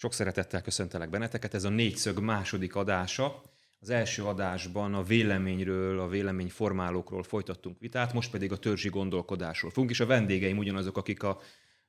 Sok szeretettel köszöntelek benneteket. Ez a négyszög második adása. Az első adásban a véleményről, a véleményformálókról folytattunk vitát, most pedig a törzsi gondolkodásról fogunk, és a vendégeim ugyanazok, akik a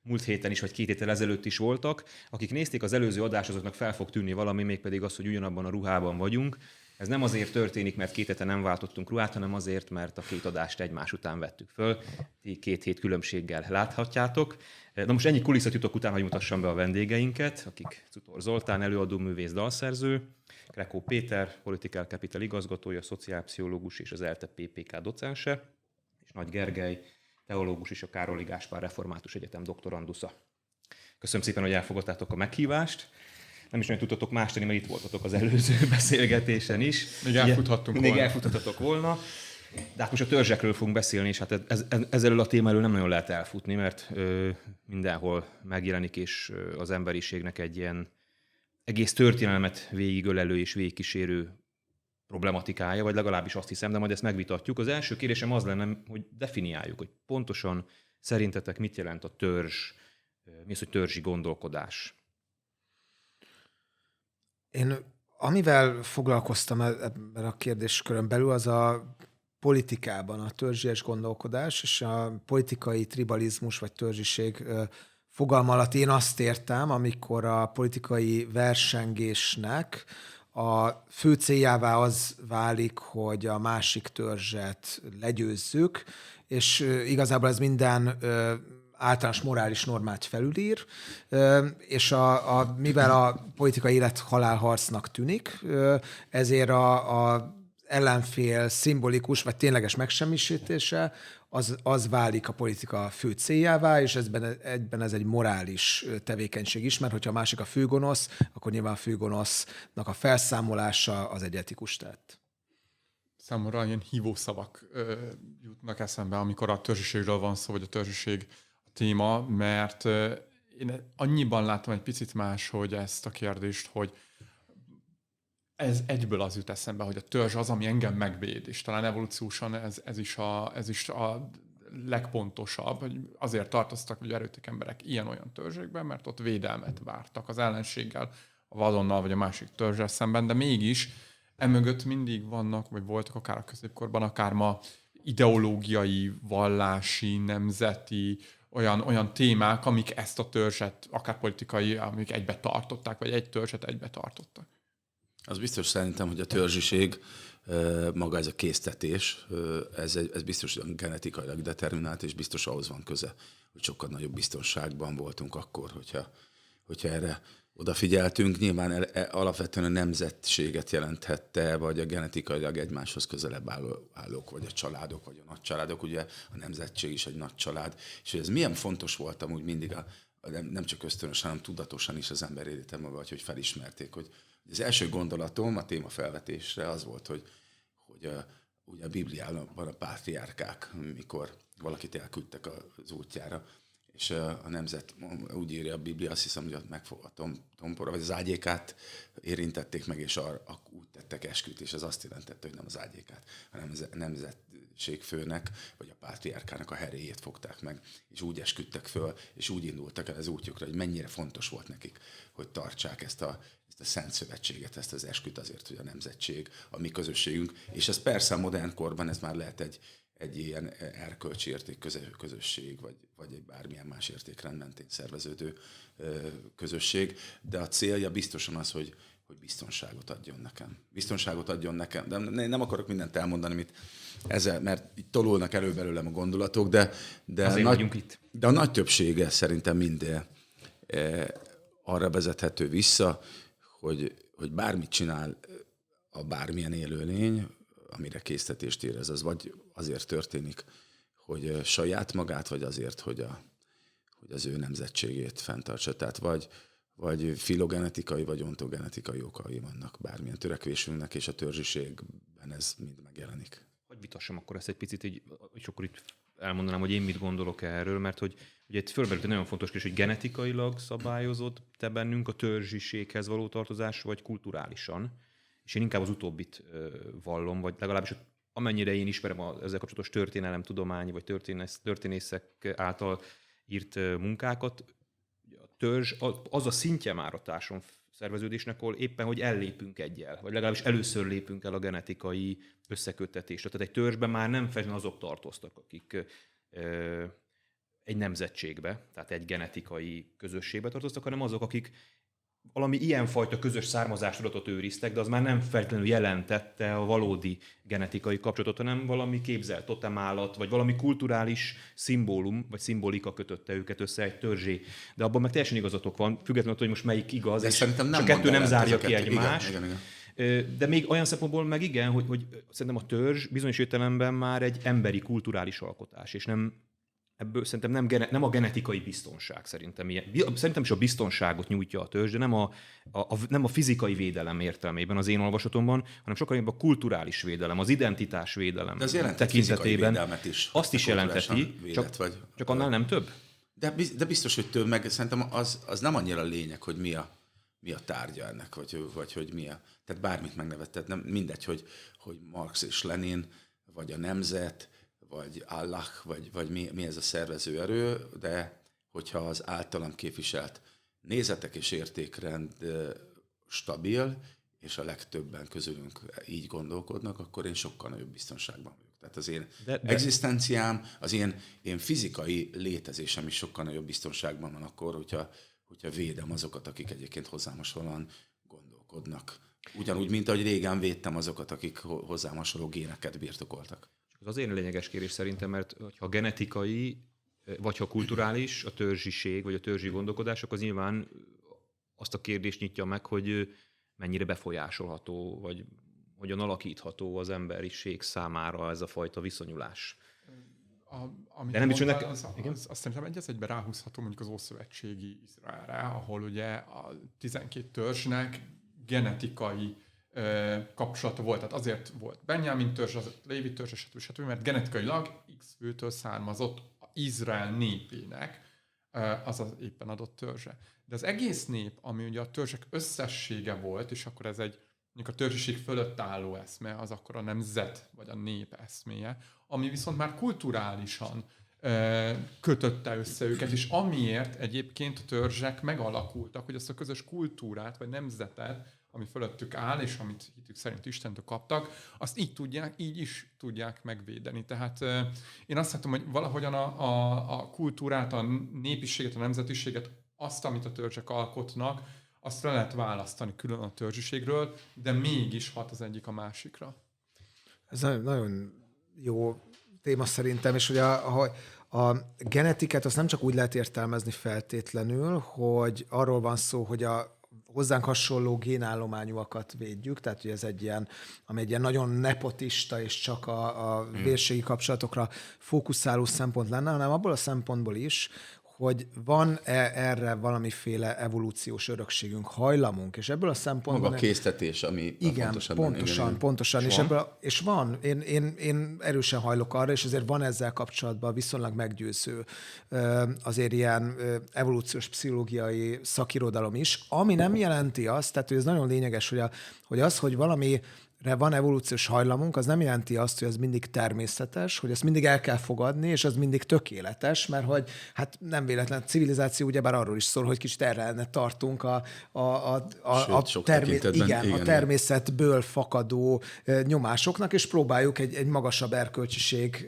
múlt héten is, vagy két héttel ezelőtt is voltak. Akik nézték az előző adást, azoknak fel fog tűnni valami, mégpedig az, hogy ugyanabban a ruhában vagyunk. Ez nem azért történik, mert két hete nem váltottunk ruhát, hanem azért, mert a két adást egymás után vettük föl. Ti két hét különbséggel láthatjátok. Na most ennyi kulisszatitok után, hogy mutassam be a vendégeinket, akik Cutor Zoltán, előadó, művész, dalszerző, Krekó Péter, Political Capital igazgatója, szociálpszichológus és az ELTE PPK docense, és Nagy Gergely, teológus és a Károli Gáspár Református Egyetem doktorandusza. Köszönöm szépen, hogy elfogadtátok a meghívást nem is nagyon tudtatok más tenni, mert itt voltatok az előző beszélgetésen is. Még elfuthattunk Még volna. elfuthatatok volna. De hát most a törzsekről fogunk beszélni, és hát ez, ez, ezzel a témáról nem nagyon lehet elfutni, mert ö, mindenhol megjelenik, és az emberiségnek egy ilyen egész történelmet végigölelő és végigkísérő problematikája, vagy legalábbis azt hiszem, de majd ezt megvitatjuk. Az első kérdésem az lenne, hogy definiáljuk, hogy pontosan szerintetek mit jelent a törzs, mi az, hogy törzsi gondolkodás? Én amivel foglalkoztam e- ebben a kérdéskörön belül, az a politikában a törzsies gondolkodás, és a politikai tribalizmus vagy törzsiség fogalma alatt én azt értem, amikor a politikai versengésnek a fő céljává az válik, hogy a másik törzset legyőzzük, és igazából ez minden általános morális normát felülír, és a, a, mivel a politikai élet halálharcnak tűnik, ezért a, a ellenfél szimbolikus vagy tényleges megsemmisítése az, az válik a politika fő céljává, és ezben, egyben ez egy morális tevékenység is, mert hogyha a másik a főgonosz, akkor nyilván a főgonosznak a felszámolása az egy etikus tett. Számomra ilyen hívószavak ö, jutnak eszembe, amikor a törzsiségről van szó, vagy a törzsiség téma, mert én annyiban látom egy picit más, hogy ezt a kérdést, hogy ez egyből az jut eszembe, hogy a törzs az, ami engem megvéd, és talán evolúciósan ez, ez, is, a, ez is a legpontosabb, hogy azért tartoztak hogy erőtek emberek ilyen-olyan törzsékben, mert ott védelmet vártak az ellenséggel, a vadonnal vagy a másik törzsel szemben, de mégis emögött mindig vannak, vagy voltak akár a középkorban, akár ma ideológiai, vallási, nemzeti, olyan, olyan témák, amik ezt a törzset, akár politikai, amik egybe tartották, vagy egy törzset egybe tartottak. Az biztos szerintem, hogy a törzsiség, maga ez a késztetés, ez, ez biztos genetikailag determinált, és biztos ahhoz van köze, hogy sokkal nagyobb biztonságban voltunk akkor, hogyha, hogyha erre odafigyeltünk. Nyilván el, el, alapvetően a nemzetséget jelenthette, vagy a genetikailag egymáshoz közelebb álló, állók, vagy a családok, vagy a nagy családok. Ugye a nemzetség is egy nagy család. És hogy ez milyen fontos volt amúgy mindig, a, nem, nem csak ösztönösen, hanem tudatosan is az ember életem, vagy hogy felismerték, hogy az első gondolatom a téma felvetésre az volt, hogy, hogy a, ugye a Bibliában a pátriárkák, mikor valakit elküldtek az útjára, és a nemzet úgy írja a Biblia, azt hiszem, hogy ott megfog a tom, tompora, vagy az ágyékát érintették meg, és arra, úgy tettek esküt, és ez azt jelentette, hogy nem az ágyékát, hanem a nemzetségfőnek, vagy a pátriárkának a heréjét fogták meg, és úgy esküdtek föl, és úgy indultak el az útjukra, hogy mennyire fontos volt nekik, hogy tartsák ezt a, ezt a Szent Szövetséget, ezt az esküt azért, hogy a nemzetség, a mi közösségünk, és ez persze a modern korban ez már lehet egy, egy ilyen erkölcsi érték közösség, vagy, vagy egy bármilyen más értékrend mentén szerveződő közösség, de a célja biztosan az, hogy, hogy biztonságot adjon nekem. Biztonságot adjon nekem. De nem akarok mindent elmondani, mit ezzel, mert itt tolulnak elő belőlem a gondolatok, de, de, Azért nagy, itt. de a nagy többsége szerintem minden arra vezethető vissza, hogy, hogy bármit csinál a bármilyen élőlény, amire késztetést érez, az vagy azért történik, hogy saját magát, vagy azért, hogy, a, hogy az ő nemzetségét fenntartsa. Tehát vagy, vagy filogenetikai, vagy ontogenetikai okai vannak bármilyen törekvésünknek, és a törzsiségben ez mind megjelenik. Hogy vitassam akkor ezt egy picit, így, és akkor itt elmondanám, hogy én mit gondolok erről, mert hogy ugye itt fölmerült nagyon fontos kérdés, hogy genetikailag szabályozott te bennünk a törzsiséghez való tartozás, vagy kulturálisan és én inkább az utóbbit vallom, vagy legalábbis amennyire én ismerem az ezzel kapcsolatos történelem, tudományi vagy történész, történészek által írt munkákat, a törzs az a szintje már a társadalom szerveződésnek, ahol éppen, hogy ellépünk egyel, vagy legalábbis először lépünk el a genetikai összeköttetésre. Tehát egy törzsben már nem feltétlenül azok tartoztak, akik ö, egy nemzetségbe, tehát egy genetikai közösségbe tartoztak, hanem azok, akik valami ilyenfajta közös származástudatot őriztek, de az már nem feltétlenül jelentette a valódi genetikai kapcsolatot, hanem valami képzelt totemállat, vagy valami kulturális szimbólum, vagy szimbolika kötötte őket össze egy törzsé. De abban meg teljesen igazatok van, függetlenül attól, hogy most melyik igaz, De és, szerintem nem és a kettő nem zárja ki. Igen, egymást. igen, De még olyan szempontból meg igen, hogy, hogy szerintem a törzs bizonyos értelemben már egy emberi kulturális alkotás, és nem ebből szerintem nem, gene, nem a genetikai biztonság szerintem ilyen. Szerintem is a biztonságot nyújtja a törzs, de nem a, a, a, nem a fizikai védelem értelmében az én olvasatomban, hanem sokkal inkább a kulturális védelem, az identitás védelem De az védelmet is. Azt is Te jelenteti, csak, vagy. csak annál nem több. De, de biztos, hogy több, meg szerintem az, az nem annyira lényeg, hogy mi a, mi a tárgya ennek, vagy, vagy hogy mi a... Tehát bármit megnevetted, nem mindegy, hogy, hogy Marx és Lenin, vagy a nemzet, vagy Allah, vagy, vagy mi, mi ez a szervező erő, de hogyha az általam képviselt nézetek és értékrend stabil, és a legtöbben közülünk így gondolkodnak, akkor én sokkal nagyobb biztonságban vagyok. Tehát az én De- de, egzisztenciám, az én, én fizikai létezésem is sokkal nagyobb biztonságban van akkor, hogyha, hogyha védem azokat, akik egyébként hozzám hasonlóan gondolkodnak. Ugyanúgy, mint ahogy régen védtem azokat, akik ho- hozzám hasonló géneket birtokoltak. Ez azért lényeges kérés szerintem, mert ha genetikai, vagy ha kulturális, a törzsiség, vagy a törzsi gondolkodás, akkor az nyilván azt a kérdést nyitja meg, hogy mennyire befolyásolható, vagy hogyan alakítható az emberiség számára ez a fajta viszonyulás. A, amit De nem mondtál, önnek- az, igen? az, azt szerintem egy az egyben ráhúzható mondjuk az Ószövetségi Izraelre, ahol ugye a 12 törzsnek genetikai kapcsolata volt. Tehát azért volt Benjamin törzs, az Lévi törzs, stb. stb. mert genetikailag X főtől származott Izrael népének az az éppen adott törzse. De az egész nép, ami ugye a törzsek összessége volt, és akkor ez egy mondjuk a törzsiség fölött álló eszme, az akkor a nemzet vagy a nép eszméje, ami viszont már kulturálisan kötötte össze őket, és amiért egyébként a törzsek megalakultak, hogy ezt a közös kultúrát vagy nemzetet, ami fölöttük áll, és amit hitük szerint Istentől kaptak, azt így tudják, így is tudják megvédeni. Tehát én azt látom, hogy valahogyan a, a, a kultúrát, a népiséget, a nemzetiséget, azt, amit a törzsek alkotnak, azt le lehet választani külön a törzsiségről, de mégis hat az egyik a másikra. Ez nagyon, nagyon jó téma szerintem, és hogy a, a, a genetikát azt nem csak úgy lehet értelmezni feltétlenül, hogy arról van szó, hogy a hozzánk hasonló génállományúakat védjük, tehát hogy ez egy ilyen, ami egy ilyen nagyon nepotista és csak a, a vérségi kapcsolatokra fókuszáló szempont lenne, hanem abból a szempontból is, hogy van -e erre valamiféle evolúciós örökségünk, hajlamunk, és ebből a szempontból... Maga a késztetés, ami Igen, fontos ebben. pontosan, igen, pontosan. És, van? ebből, a- és van, én, én, én erősen hajlok arra, és azért van ezzel kapcsolatban viszonylag meggyőző azért ilyen evolúciós pszichológiai szakirodalom is, ami nem jelenti azt, tehát ez nagyon lényeges, hogy, a, hogy az, hogy valami van evolúciós hajlamunk, az nem jelenti azt, hogy az mindig természetes, hogy ezt mindig el kell fogadni, és az mindig tökéletes, mert hogy hát nem véletlen, a civilizáció ugyebár arról is szól, hogy kicsit erre tartunk a, a, a, a, Sőt, a, termé- igen, igen, a természetből fakadó nyomásoknak, és próbáljuk egy, egy magasabb erkölcsiség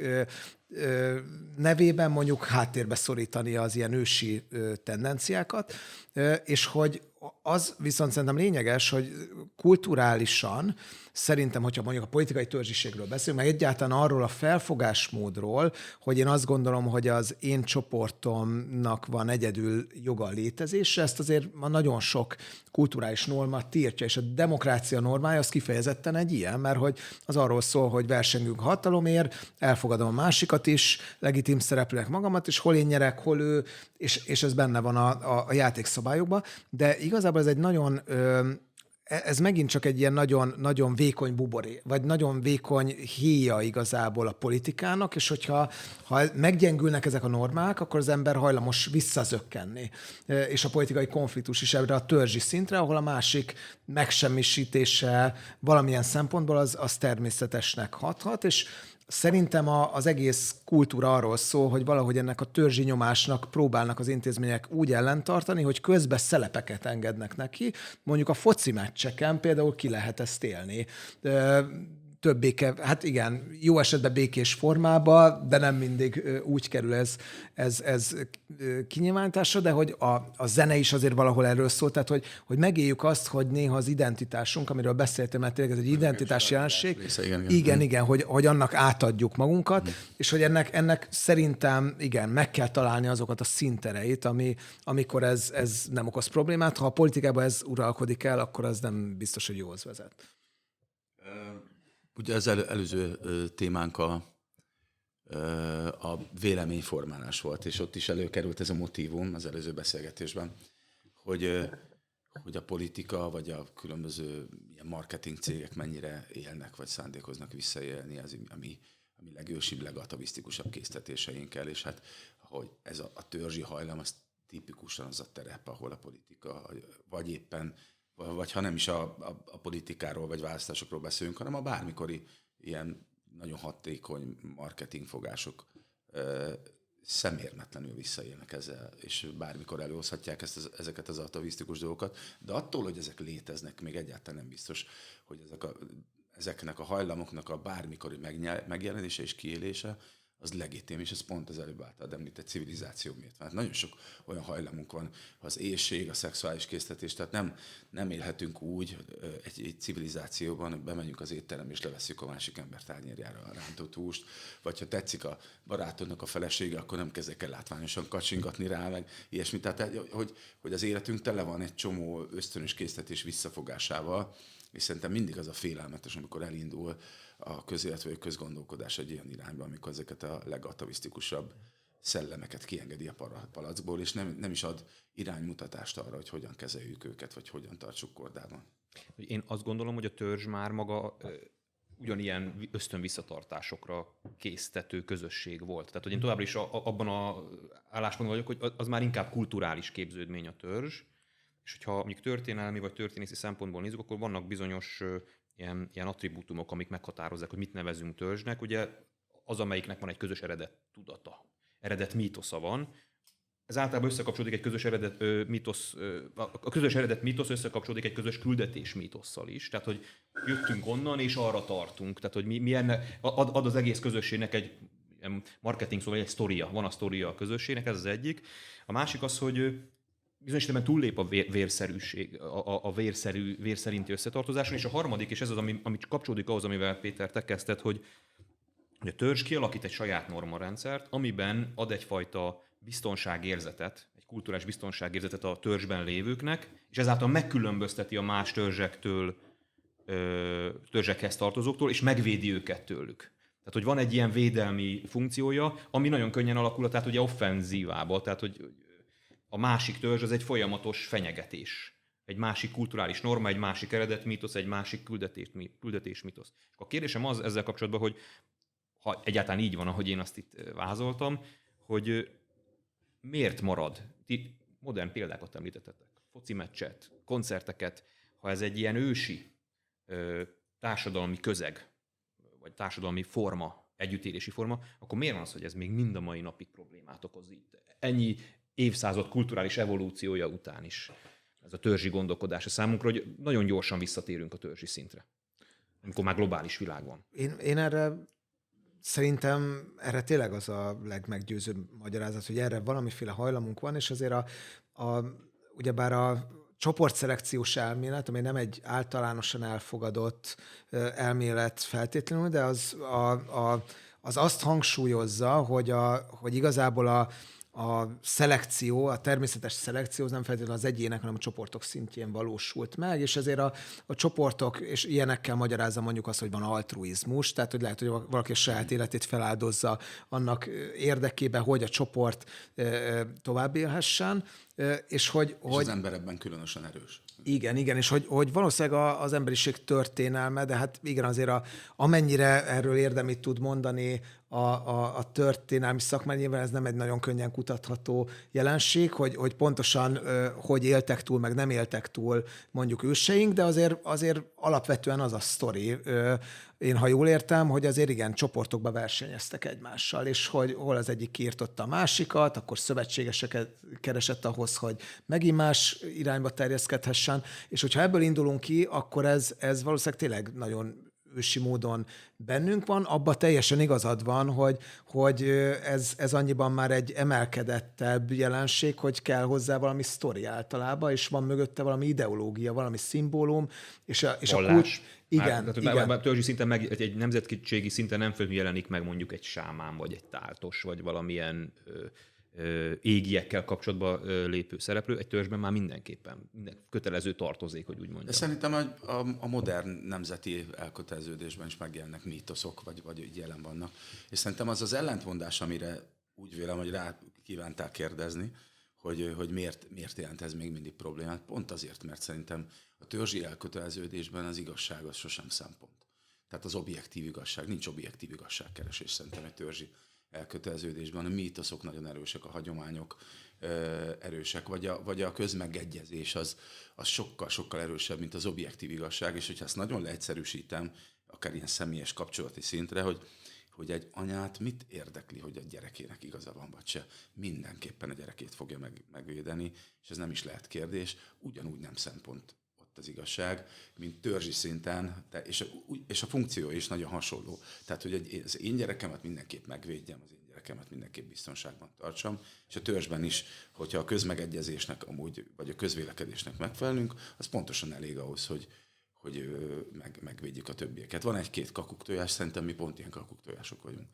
nevében mondjuk háttérbe szorítani az ilyen ősi tendenciákat, és hogy az viszont szerintem lényeges, hogy kulturálisan szerintem, hogyha mondjuk a politikai törzsiségről beszélünk, meg egyáltalán arról a felfogásmódról, hogy én azt gondolom, hogy az én csoportomnak van egyedül joga a létezésre, ezt azért ma nagyon sok kulturális norma tiltja, és a demokrácia normája az kifejezetten egy ilyen, mert hogy az arról szól, hogy versengünk hatalomért, elfogadom a másikat is, legitim szereplőnek magamat, és hol én nyerek, hol ő, és, és ez benne van a, a, a játékszabályokban, de igazából ez egy nagyon ö, ez megint csak egy ilyen nagyon, nagyon vékony buboré, vagy nagyon vékony héja igazából a politikának, és hogyha ha meggyengülnek ezek a normák, akkor az ember hajlamos visszazökkenni. És a politikai konfliktus is ebbre a törzsi szintre, ahol a másik megsemmisítése valamilyen szempontból az, az természetesnek hathat, és szerintem a, az egész kultúra arról szól, hogy valahogy ennek a törzsi nyomásnak próbálnak az intézmények úgy ellentartani, hogy közben szelepeket engednek neki. Mondjuk a foci meccseken például ki lehet ezt élni többé, hát igen, jó esetben békés formába, de nem mindig úgy kerül ez, ez, ez kinyilvánításra, de hogy a, a zene is azért valahol erről szól, tehát hogy, hogy megéljük azt, hogy néha az identitásunk, amiről beszéltem, mert tényleg ez egy identitás jelenség, Része, igen, igen. igen, igen hogy, hogy annak átadjuk magunkat, mm. és hogy ennek, ennek szerintem, igen, meg kell találni azokat a szintereit, ami, amikor ez, ez nem okoz problémát. Ha a politikában ez uralkodik el, akkor az nem biztos, hogy jóhoz vezet. Ugye az elő, előző témánk a, a véleményformálás volt, és ott is előkerült ez a motívum az előző beszélgetésben, hogy, hogy a politika vagy a különböző ilyen marketing cégek mennyire élnek vagy szándékoznak visszaélni az, ami, ami legősibb, legatavisztikusabb késztetéseinkkel, és hát hogy ez a, a törzsi hajlam, az tipikusan az a terep, ahol a politika, vagy éppen vagy ha nem is a, a, a politikáról vagy választásokról beszélünk, hanem a bármikori ilyen nagyon hatékony marketingfogások ö, szemérmetlenül visszaélnek ezzel, és bármikor előhozhatják ezt, ezeket az atavisztikus dolgokat, de attól, hogy ezek léteznek, még egyáltalán nem biztos, hogy ezek a, ezeknek a hajlamoknak a bármikori megjelenése és kiélése az legitim, és ez pont az előbb által említett civilizáció van. Hát nagyon sok olyan hajlamunk van, az éjség, a szexuális késztetés, tehát nem, nem élhetünk úgy egy, egy civilizációban, hogy bemegyünk az étterem és leveszünk a másik ember tányérjára a rántott húst, vagy ha tetszik a barátodnak a felesége, akkor nem kezdek el látványosan kacsingatni rá, meg ilyesmi. Tehát, hogy, hogy az életünk tele van egy csomó ösztönös késztetés visszafogásával, és szerintem mindig az a félelmetes, amikor elindul a közélet vagy a közgondolkodás egy ilyen irányba, amikor ezeket a legatavisztikusabb szellemeket kiengedi a palackból, és nem, nem is ad iránymutatást arra, hogy hogyan kezeljük őket, vagy hogyan tartsuk kordában. Én azt gondolom, hogy a törzs már maga ugyanilyen ösztönvisszatartásokra késztető közösség volt. Tehát, hogy én továbbra is a, abban a álláspontban vagyok, hogy az már inkább kulturális képződmény a törzs, és hogyha mondjuk történelmi vagy történészi szempontból nézzük, akkor vannak bizonyos ilyen, ilyen attribútumok, amik meghatározzák, hogy mit nevezünk törzsnek. Ugye az, amelyiknek van egy közös eredet tudata, eredet mítosza van, ez általában összekapcsolódik egy közös eredet ö, mítosz, ö, a közös eredet mítosz összekapcsolódik egy közös küldetés mítosszal is. Tehát, hogy jöttünk onnan, és arra tartunk. Tehát, hogy mi, mi enne, ad, ad az egész közösségnek egy marketing szóval egy sztoria, van a sztoria a közösségnek, ez az egyik. A másik az, hogy bizonyos esetben túllép a vérszerűség, a, a vérszerű, vérszerinti összetartozáson, és a harmadik, és ez az, ami, ami kapcsolódik ahhoz, amivel Péter te kezdted, hogy, hogy a törzs kialakít egy saját normarendszert, amiben ad egyfajta biztonságérzetet, egy kulturális biztonságérzetet a törzsben lévőknek, és ezáltal megkülönbözteti a más törzsektől, törzsekhez tartozóktól, és megvédi őket tőlük. Tehát, hogy van egy ilyen védelmi funkciója, ami nagyon könnyen alakul, tehát ugye offenzívába, tehát, hogy a másik törzs az egy folyamatos fenyegetés. Egy másik kulturális norma, egy másik eredetmítosz, egy másik küldetés, küldetésmítosz. És a kérdésem az ezzel kapcsolatban, hogy ha egyáltalán így van, ahogy én azt itt vázoltam, hogy miért marad, ti modern példákat említettetek, foci meccset, koncerteket, ha ez egy ilyen ősi társadalmi közeg, vagy társadalmi forma, együttélési forma, akkor miért van az, hogy ez még mind a mai napig problémát okoz itt? Ennyi évszázad kulturális evolúciója után is. Ez a törzsi gondolkodás a számunkra, hogy nagyon gyorsan visszatérünk a törzsi szintre, amikor már globális világ van. Én, én erre szerintem erre tényleg az a legmeggyőzőbb magyarázat, hogy erre valamiféle hajlamunk van, és azért a, a ugyebár a csoportszelekciós elmélet, ami nem egy általánosan elfogadott elmélet feltétlenül, de az, a, a, az azt hangsúlyozza, hogy, a, hogy igazából a, a szelekció, a természetes szelekció az nem feltétlenül az egyének, hanem a csoportok szintjén valósult meg, és ezért a, a csoportok, és ilyenekkel magyarázza mondjuk azt, hogy van altruizmus, tehát hogy lehet, hogy valaki a saját életét feláldozza annak érdekében, hogy a csoport tovább élhessen, és hogy... És hogy az ember ebben különösen erős. Igen, igen, és hogy, hogy valószínűleg a, az emberiség történelme, de hát igen, azért a, amennyire erről érdemit tud mondani a, a, a történelmi szakmán, nyilván ez nem egy nagyon könnyen kutatható jelenség, hogy, hogy pontosan ö, hogy éltek túl, meg nem éltek túl mondjuk őseink, de azért, azért alapvetően az a sztori, ö, én ha jól értem, hogy azért igen, csoportokba versenyeztek egymással, és hogy hol az egyik kiirtotta a másikat, akkor szövetségeseket keresett ahhoz, hogy megint más irányba terjeszkedhessen, és hogyha ebből indulunk ki, akkor ez, ez valószínűleg tényleg nagyon ősi módon bennünk van, abba teljesen igazad van, hogy, hogy ez, ez annyiban már egy emelkedettebb jelenség, hogy kell hozzá valami sztori általában, és van mögötte valami ideológia, valami szimbólum, és a, és a kult, igen, már, tehát, igen. Már, törzsi szinten, meg, egy nemzetségi szinten nem fölül jelenik meg mondjuk egy sámán, vagy egy táltos, vagy valamilyen ö, égiekkel kapcsolatban lépő szereplő, egy törzsben már mindenképpen minden kötelező tartozék, hogy úgy mondjam. De szerintem a, a, a modern nemzeti elköteleződésben is megjelennek mítoszok, vagy, vagy jelen vannak. És szerintem az az ellentmondás, amire úgy vélem, hogy rá kívántál kérdezni, hogy, hogy miért, miért jelent ez még mindig problémát. Pont azért, mert szerintem a törzsi elköteleződésben az igazság az sosem szempont. Tehát az objektív igazság, nincs objektív igazságkeresés szerintem egy törzsi elköteleződésben. A mítoszok nagyon erősek, a hagyományok erősek, vagy a, vagy a közmegegyezés az, az sokkal, sokkal erősebb, mint az objektív igazság, és hogyha ezt nagyon leegyszerűsítem, akár ilyen személyes kapcsolati szintre, hogy, hogy egy anyát mit érdekli, hogy a gyerekének igaza van, vagy se. Mindenképpen a gyerekét fogja meg, megvédeni, és ez nem is lehet kérdés, ugyanúgy nem szempont ott az igazság, mint törzsi szinten, és, a, és a funkció is nagyon hasonló. Tehát, hogy egy, az én gyerekemet mindenképp megvédjem, az én gyerekemet mindenképp biztonságban tartsam, és a törzsben is, hogyha a közmegegyezésnek amúgy, vagy a közvélekedésnek megfelelünk, az pontosan elég ahhoz, hogy, hogy meg, megvédjük a többieket. Van egy-két kakuktojás, szerintem mi pont ilyen kakuktojások vagyunk.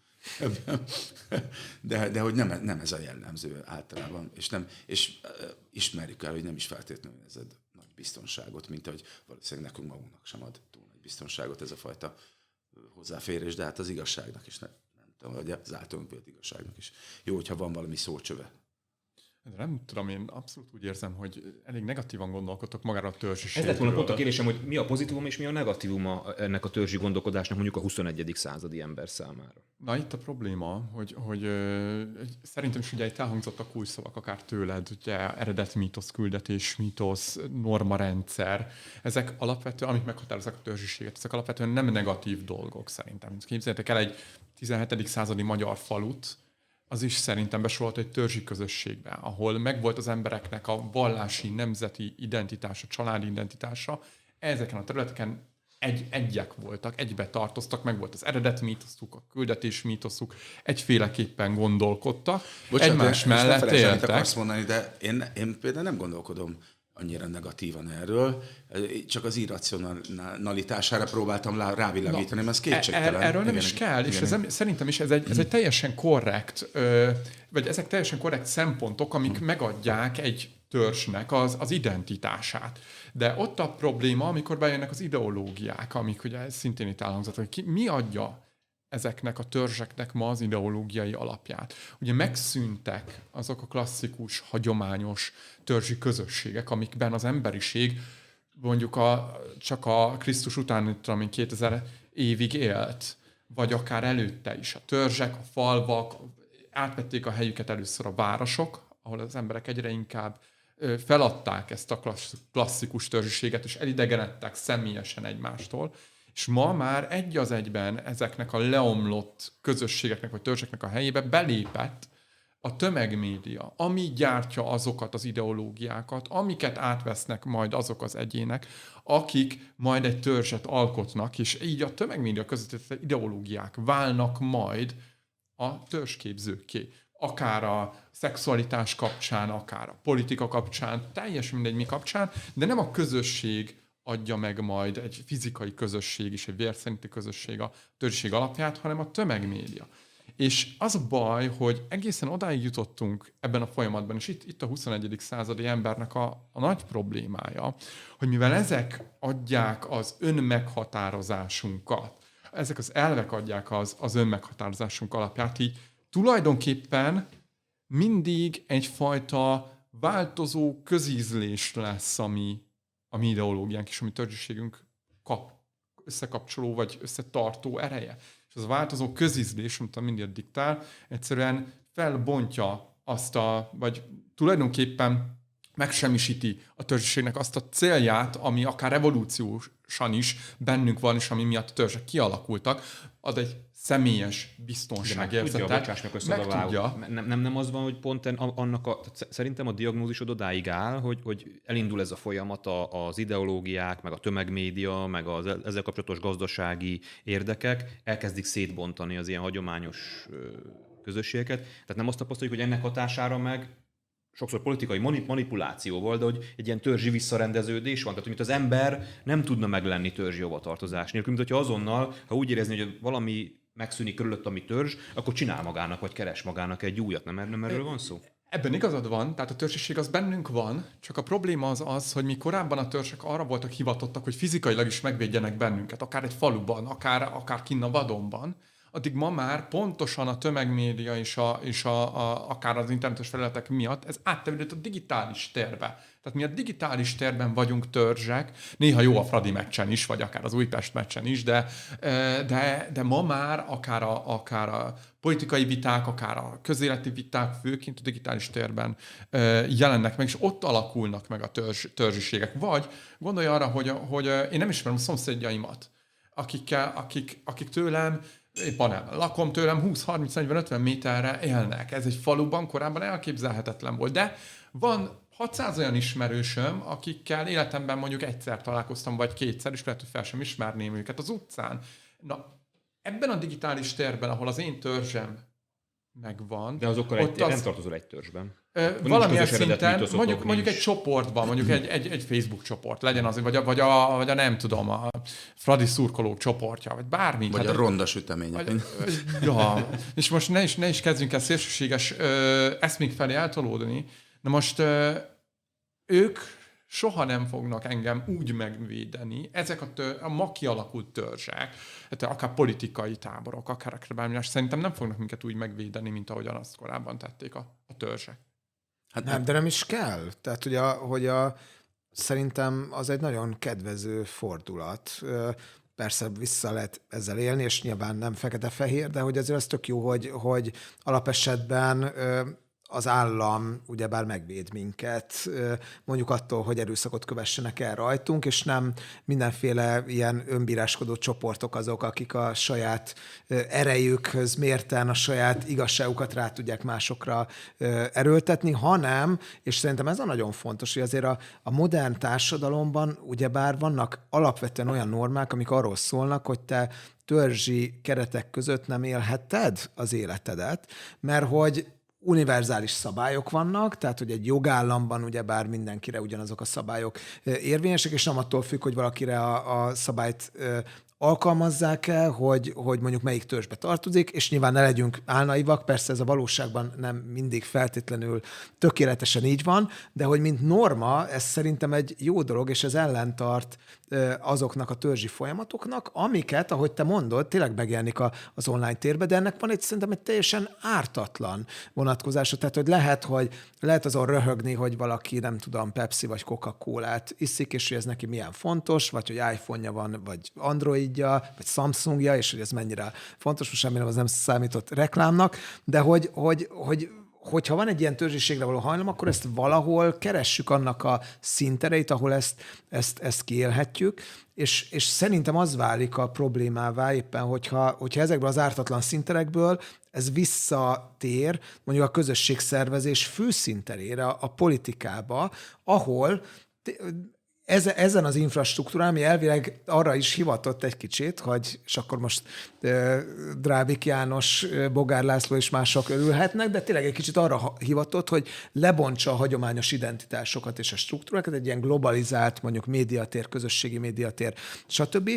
De, de hogy nem, nem ez a jellemző általában, és, nem, és ismerjük el, hogy nem is feltétlenül ez biztonságot, mint ahogy valószínűleg nekünk magunknak sem ad túl nagy biztonságot ez a fajta hozzáférés, de hát az igazságnak is, nem, nem tudom, vagy az általunk igazságnak is. Jó, hogyha van valami szócsöve de nem tudom, én abszolút úgy érzem, hogy elég negatívan gondolkodtok magára a törzsiségről. Ez lett volna pont a kérdésem, hogy mi a pozitívum és mi a negatívuma ennek a törzsi gondolkodásnak mondjuk a 21. századi ember számára. Na itt a probléma, hogy, hogy ö, szerintem is ugye itt elhangzottak új szavak akár tőled, ugye eredet mítosz, küldetés mítosz, normarendszer. Ezek alapvetően, amik meghatározzák a törzsiséget, ezek alapvetően nem negatív dolgok szerintem. Képzeljétek el egy 17. századi magyar falut, az is szerintem besorolt egy törzsi közösségbe, ahol megvolt az embereknek a vallási, nemzeti identitása, családi identitása. Ezeken a területeken egy, egyek voltak, egybe tartoztak, meg volt az eredet mítoszuk, a küldetés mítoszuk, egyféleképpen gondolkodtak, Bocsánat, egymás mellett éltek. mondani, de én, én például nem gondolkodom annyira negatívan erről, csak az irracionalitására próbáltam rávilágítani, mert ez kétségtelen. Er, erről nem igen, is kell, igen, és ez, szerintem is ez egy, ez egy teljesen korrekt, vagy ezek teljesen korrekt szempontok, amik hmm. megadják egy törzsnek az, az identitását. De ott a probléma, amikor bejönnek az ideológiák, amik ugye szintén itt elhangzott, hogy ki, mi adja ezeknek a törzseknek ma az ideológiai alapját. Ugye megszűntek azok a klasszikus, hagyományos törzsi közösségek, amikben az emberiség mondjuk a, csak a Krisztus után, tudom 2000 évig élt, vagy akár előtte is. A törzsek, a falvak, átvették a helyüket először a városok, ahol az emberek egyre inkább feladták ezt a klasszikus törzsiséget, és elidegenedtek személyesen egymástól, és ma már egy az egyben ezeknek a leomlott közösségeknek vagy törzseknek a helyébe belépett a tömegmédia, ami gyártja azokat az ideológiákat, amiket átvesznek majd azok az egyének, akik majd egy törzset alkotnak, és így a tömegmédia között ideológiák válnak majd a törzsképzőké. Akár a szexualitás kapcsán, akár a politika kapcsán, teljesen mindegy mi kapcsán, de nem a közösség adja meg majd egy fizikai közösség is, egy vérszerinti közösség a törzség alapját, hanem a tömegmédia. És az a baj, hogy egészen odáig jutottunk ebben a folyamatban, és itt, itt a 21. századi embernek a, a nagy problémája, hogy mivel ezek adják az önmeghatározásunkat, ezek az elvek adják az, az önmeghatározásunk alapját, így tulajdonképpen mindig egyfajta változó közízlés lesz, ami, a mi ideológiánk és a mi törzsiségünk kap összekapcsoló vagy összetartó ereje. És az a változó közízlés, amit a mindig diktál, egyszerűen felbontja azt a, vagy tulajdonképpen megsemmisíti a törzsiségnek azt a célját, ami akár evolúciósan is bennünk van, és ami miatt a törzsek kialakultak, ad egy személyes biztonságérzetet. Tudja, bocsáss meg, meg tudja. Nem, nem, nem az van, hogy pont annak a, szerintem a diagnózisod odáig áll, hogy, hogy elindul ez a folyamat az ideológiák, meg a tömegmédia, meg az e- ezzel kapcsolatos gazdasági érdekek elkezdik szétbontani az ilyen hagyományos közösségeket. Tehát nem azt tapasztaljuk, hogy ennek hatására meg sokszor politikai manipulációval, de hogy egy ilyen törzsi visszarendeződés van. Tehát, hogy az ember nem tudna meglenni törzsi hovatartozás nélkül, mint hogyha azonnal, ha úgy érezni, hogy valami megszűnik körülött, ami törzs, akkor csinál magának, vagy keres magának egy újat. Nem, nem erről van szó? Ebben igazad van, tehát a törzsiség az bennünk van, csak a probléma az az, hogy mi korábban a törzsek arra voltak hivatottak, hogy fizikailag is megvédjenek bennünket, akár egy faluban, akár, akár kinn a vadonban, addig ma már pontosan a tömegmédia és, a, és a, a, akár az internetes felületek miatt ez áttevődött a digitális térbe. Tehát mi a digitális térben vagyunk törzsek, néha jó a Fradi meccsen is, vagy akár az Újpest meccsen is, de, de, de ma már akár a, akár a politikai viták, akár a közéleti viták főként a digitális térben jelennek meg, és ott alakulnak meg a törzs, törzsiségek. Vagy gondolj arra, hogy, hogy én nem ismerem a szomszédjaimat, akikkel, akik, akik tőlem nem. Lakom tőlem 20-30-40-50 méterre élnek. Ez egy faluban korábban elképzelhetetlen volt. De van 600 olyan ismerősöm, akikkel életemben mondjuk egyszer találkoztam, vagy kétszer, és lehet, hogy fel sem ismerném őket az utcán. Na, ebben a digitális térben, ahol az én törzsem megvan. De azokkal ott egy, az... nem tartozol egy törzsben. Valamilyen szinten, mondjuk, mondjuk egy csoportban, mondjuk egy, egy, egy Facebook csoport, legyen az, vagy a, vagy a, vagy a nem tudom, a Fradi szurkolók csoportja, vagy bármi. Vagy hát, a ronda sütemények. Vagy, ja, és most ne is, ne is kezdjünk el szélsőséges ö, eszmék felé eltolódni. Na most ők soha nem fognak engem úgy megvédeni. Ezek a, tör, a ma kialakult törzsek, hát akár politikai táborok, akár, akár szerintem nem fognak minket úgy megvédeni, mint ahogyan azt korábban tették a, a törzsek. Hát nem, de nem is kell. Tehát, hogy a, hogy a, szerintem az egy nagyon kedvező fordulat. Persze vissza lehet ezzel élni, és nyilván nem fekete-fehér, de hogy azért az tök jó, hogy, hogy alapesetben az állam ugyebár megvéd minket, mondjuk attól, hogy erőszakot kövessenek el rajtunk, és nem mindenféle ilyen önbíráskodó csoportok azok, akik a saját erejükhöz mérten a saját igazságukat rá tudják másokra erőltetni, hanem, és szerintem ez a nagyon fontos, hogy azért a, a modern társadalomban ugyebár vannak alapvetően olyan normák, amik arról szólnak, hogy te törzsi keretek között nem élheted az életedet, mert hogy univerzális szabályok vannak, tehát hogy egy jogállamban ugyebár mindenkire ugyanazok a szabályok érvényesek, és nem attól függ, hogy valakire a, a szabályt alkalmazzák el, hogy, hogy mondjuk melyik törzsbe tartozik, és nyilván ne legyünk álnaivak, persze ez a valóságban nem mindig feltétlenül tökéletesen így van, de hogy mint norma, ez szerintem egy jó dolog, és ez ellentart azoknak a törzsi folyamatoknak, amiket, ahogy te mondod, tényleg megjelenik az online térbe, de ennek van egy szerintem egy teljesen ártatlan vonatkozása, tehát hogy lehet, hogy lehet azon röhögni, hogy valaki, nem tudom, Pepsi vagy Coca-Colát iszik, és hogy ez neki milyen fontos, vagy hogy iPhone-ja van, vagy Androidja, vagy Samsungja, és hogy ez mennyire fontos, most remélem az nem számított reklámnak, de hogy, hogy, hogy hogyha van egy ilyen törzsiségre való hajlam, akkor ezt valahol keressük annak a szintereit, ahol ezt, ezt, ezt kiélhetjük, és, és szerintem az válik a problémává éppen, hogyha, hogyha ezekből az ártatlan szinterekből ez visszatér mondjuk a közösségszervezés főszinterére, a, politikába, ahol ezen az infrastruktúrán, ami elvileg arra is hivatott egy kicsit, hogy, és akkor most Drábik János, Bogár László és mások örülhetnek, de tényleg egy kicsit arra hivatott, hogy lebontsa a hagyományos identitásokat és a struktúrákat, egy ilyen globalizált, mondjuk médiatér, közösségi médiatér, stb.,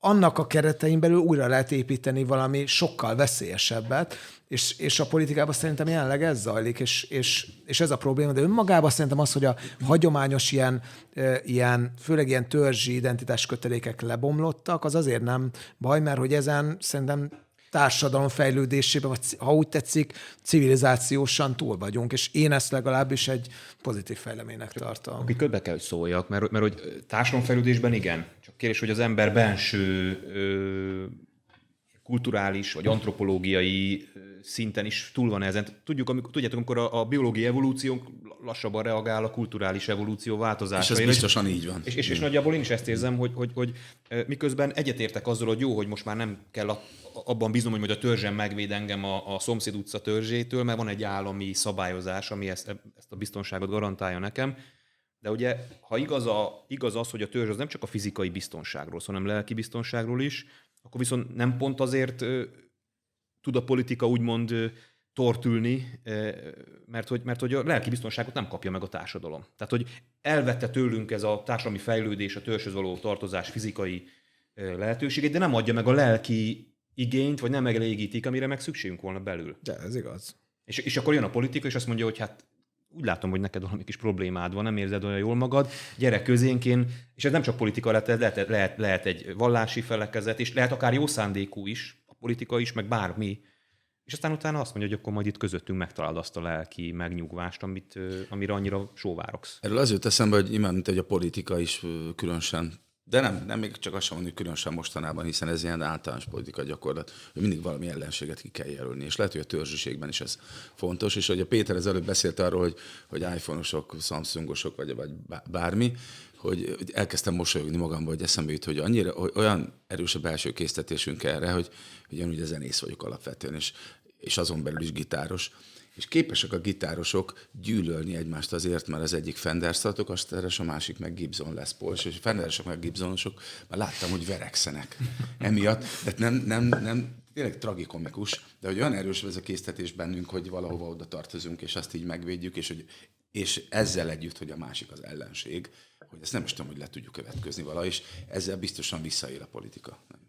annak a keretein belül újra lehet építeni valami sokkal veszélyesebbet, és, és a politikában szerintem jelenleg ez zajlik, és, és, és ez a probléma, de önmagában szerintem az, hogy a hagyományos ilyen, ilyen főleg ilyen törzsi identitás kötelékek lebomlottak, az azért nem baj, mert hogy ezen szerintem társadalom fejlődésében, vagy ha úgy tetszik, civilizációsan túl vagyunk, és én ezt legalábbis egy pozitív fejleménynek tartom. Aki ködbe kell, hogy szóljak, mert, mert hogy fejlődésben igen, csak kérdés, hogy az ember benső ö, kulturális vagy antropológiai szinten is túl van ezen. Tudjuk, amikor, tudjátok, amikor a, a biológiai evolúció lassabban reagál a kulturális evolúció változásaira. És ez biztosan így van. És, és, és nagyjából én is ezt érzem, hogy, hogy, hogy miközben egyetértek azzal, hogy jó, hogy most már nem kell a, abban bízom, hogy majd a törzsem megvéd engem a, a szomszéd utca törzsétől, mert van egy állami szabályozás, ami ezt, ezt a biztonságot garantálja nekem. De ugye, ha igaz, a, igaz az, hogy a törzs az nem csak a fizikai biztonságról, hanem lelki biztonságról is, akkor viszont nem pont azért ö, tud a politika úgymond ö, tortülni, ö, mert hogy, mert hogy a lelki biztonságot nem kapja meg a társadalom. Tehát, hogy elvette tőlünk ez a társadalmi fejlődés, a törzshöz való tartozás fizikai ö, lehetőségét, de nem adja meg a lelki igényt, vagy nem megelégítik, amire meg szükségünk volna belül. De ez igaz. És, és akkor jön a politika, és azt mondja, hogy hát úgy látom, hogy neked valami kis problémád van, nem érzed olyan jól magad, gyere közénkén, és ez nem csak politika, lehet, lehet, lehet, lehet egy vallási felekezet, és lehet akár jó szándékú is, a politika is, meg bármi, és aztán utána azt mondja, hogy akkor majd itt közöttünk megtalálod azt a lelki megnyugvást, amit, amire annyira sóvárogsz. Erről az jut eszembe, hogy imád, mint hogy a politika is különösen de nem, nem még csak azt sem hogy különösen mostanában, hiszen ez ilyen általános politika gyakorlat, hogy mindig valami ellenséget ki kell jelölni. És lehet, hogy a törzsiségben is ez fontos. És hogy a Péter az előbb beszélt arról, hogy, hogy iPhone-osok, Samsungosok, vagy, vagy bármi, hogy elkezdtem mosolyogni magamban, hogy eszembe jut, hogy annyira, hogy olyan erős a belső késztetésünk erre, hogy, hogy én ugye zenész vagyok alapvetően, és, és azon belül is gitáros, és képesek a gitárosok gyűlölni egymást azért, mert az egyik Fender azt a másik meg Gibson lesz Paul, és Fenderesek meg Gibsonosok, már láttam, hogy verekszenek emiatt, de nem, nem, nem, tényleg tragikomikus, de hogy olyan erős ez a késztetés bennünk, hogy valahova oda tartozunk, és azt így megvédjük, és, hogy, és ezzel együtt, hogy a másik az ellenség, hogy ezt nem is tudom, hogy le tudjuk következni valahogy, és ezzel biztosan visszaél a politika. Nem,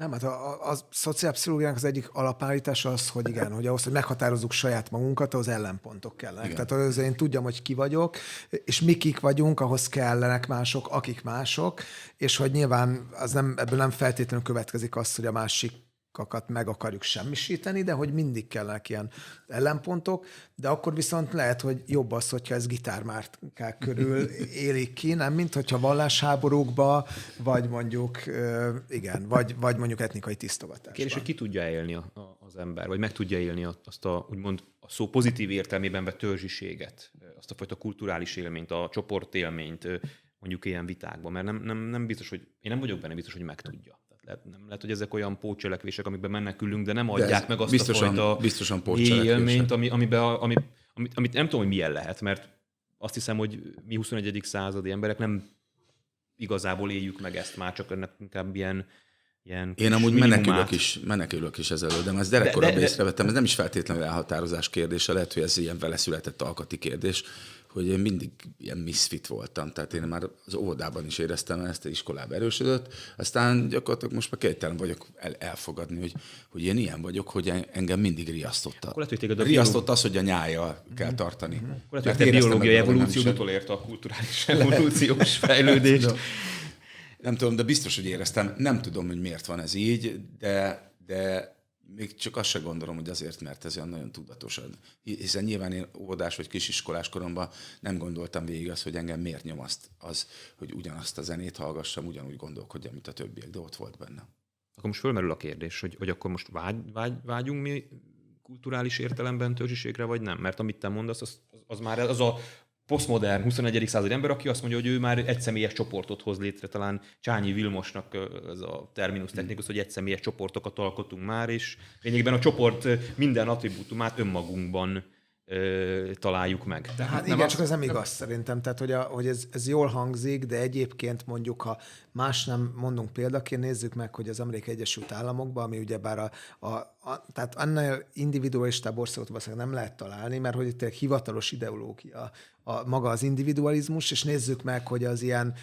hát a, a, a szociálpszichológiának az egyik alapállítása az, hogy igen, hogy ahhoz, hogy meghatározzuk saját magunkat, az ellenpontok kellenek. Igen. Tehát az én tudjam, hogy ki vagyok, és mi kik vagyunk, ahhoz kellenek mások, akik mások, és hogy nyilván az nem, ebből nem feltétlenül következik az, hogy a másik kakat meg akarjuk semmisíteni, de hogy mindig kellnek ilyen ellenpontok, de akkor viszont lehet, hogy jobb az, hogyha ez gitármárkák körül élik ki, nem mint hogyha vallásháborúkba, vagy mondjuk, igen, vagy, vagy mondjuk etnikai tisztogatásban. Kérdés, hogy ki tudja élni a, a, az ember, vagy meg tudja élni azt a, úgymond a szó pozitív értelmében vett törzsiséget, azt a fajta kulturális élményt, a csoportélményt, mondjuk ilyen vitákban, mert nem, nem, nem biztos, hogy én nem vagyok benne biztos, hogy meg tudja lehet, nem. Lehet, hogy ezek olyan pócselekvések, amikben menekülünk, de nem adják de meg azt biztosan, a fajta biztosan élményt, ami, amiben, ami, amit, amit nem tudom, hogy milyen lehet, mert azt hiszem, hogy mi 21. századi emberek nem igazából éljük meg ezt már, csak ennek inkább ilyen, ilyen Én amúgy menekülök is, menekülök is ezelőtt, de ezt gyerekkorabban észrevettem, ez nem is feltétlenül elhatározás kérdése, lehet, hogy ez ilyen vele született alkati kérdés, hogy én mindig ilyen misfit voltam, tehát én már az óvodában is éreztem ezt, iskolában erősödött, aztán gyakorlatilag most már kénytelen vagyok el, elfogadni, hogy, hogy én ilyen vagyok, hogy engem mindig riasztott. Akkor lehet, hogy a Riasztott az, hogy a nyája kell tartani. Mm-hmm. Akkor lehet, hogy a biológiai evolúció utolérte a kulturális evolúciós fejlődést. nem tudom, de biztos, hogy éreztem. Nem tudom, hogy miért van ez így, de, de még csak azt se gondolom, hogy azért, mert ez olyan nagyon tudatosan. Hiszen nyilván én óvodás vagy kisiskolás koromban nem gondoltam végig azt, hogy engem miért nyom azt, az, hogy ugyanazt a zenét hallgassam, ugyanúgy gondolkodjam, mint a többiek, de ott volt benne. Akkor most fölmerül a kérdés, hogy, hogy akkor most vágy, vágy, vágyunk mi kulturális értelemben törzsiségre, vagy nem? Mert amit te mondasz, az, az már az a posztmodern 21. századi ember, aki azt mondja, hogy ő már egy személyes csoportot hoz létre, talán Csányi Vilmosnak ez a terminus technikus, hogy egy személyes csoportokat alkotunk már, és lényegében a csoport minden attribútumát önmagunkban ö, találjuk meg. De hát nem igen, az... csak ez nem igaz szerintem. Tehát, hogy, a, hogy ez, ez jól hangzik, de egyébként mondjuk, ha más nem mondunk példaként, nézzük meg, hogy az Amerikai Egyesült Államokban, ami ugyebár a, a, a tehát annál individualistább országot nem lehet találni, mert hogy itt egy hivatalos ideológia a, maga az individualizmus, és nézzük meg, hogy az ilyen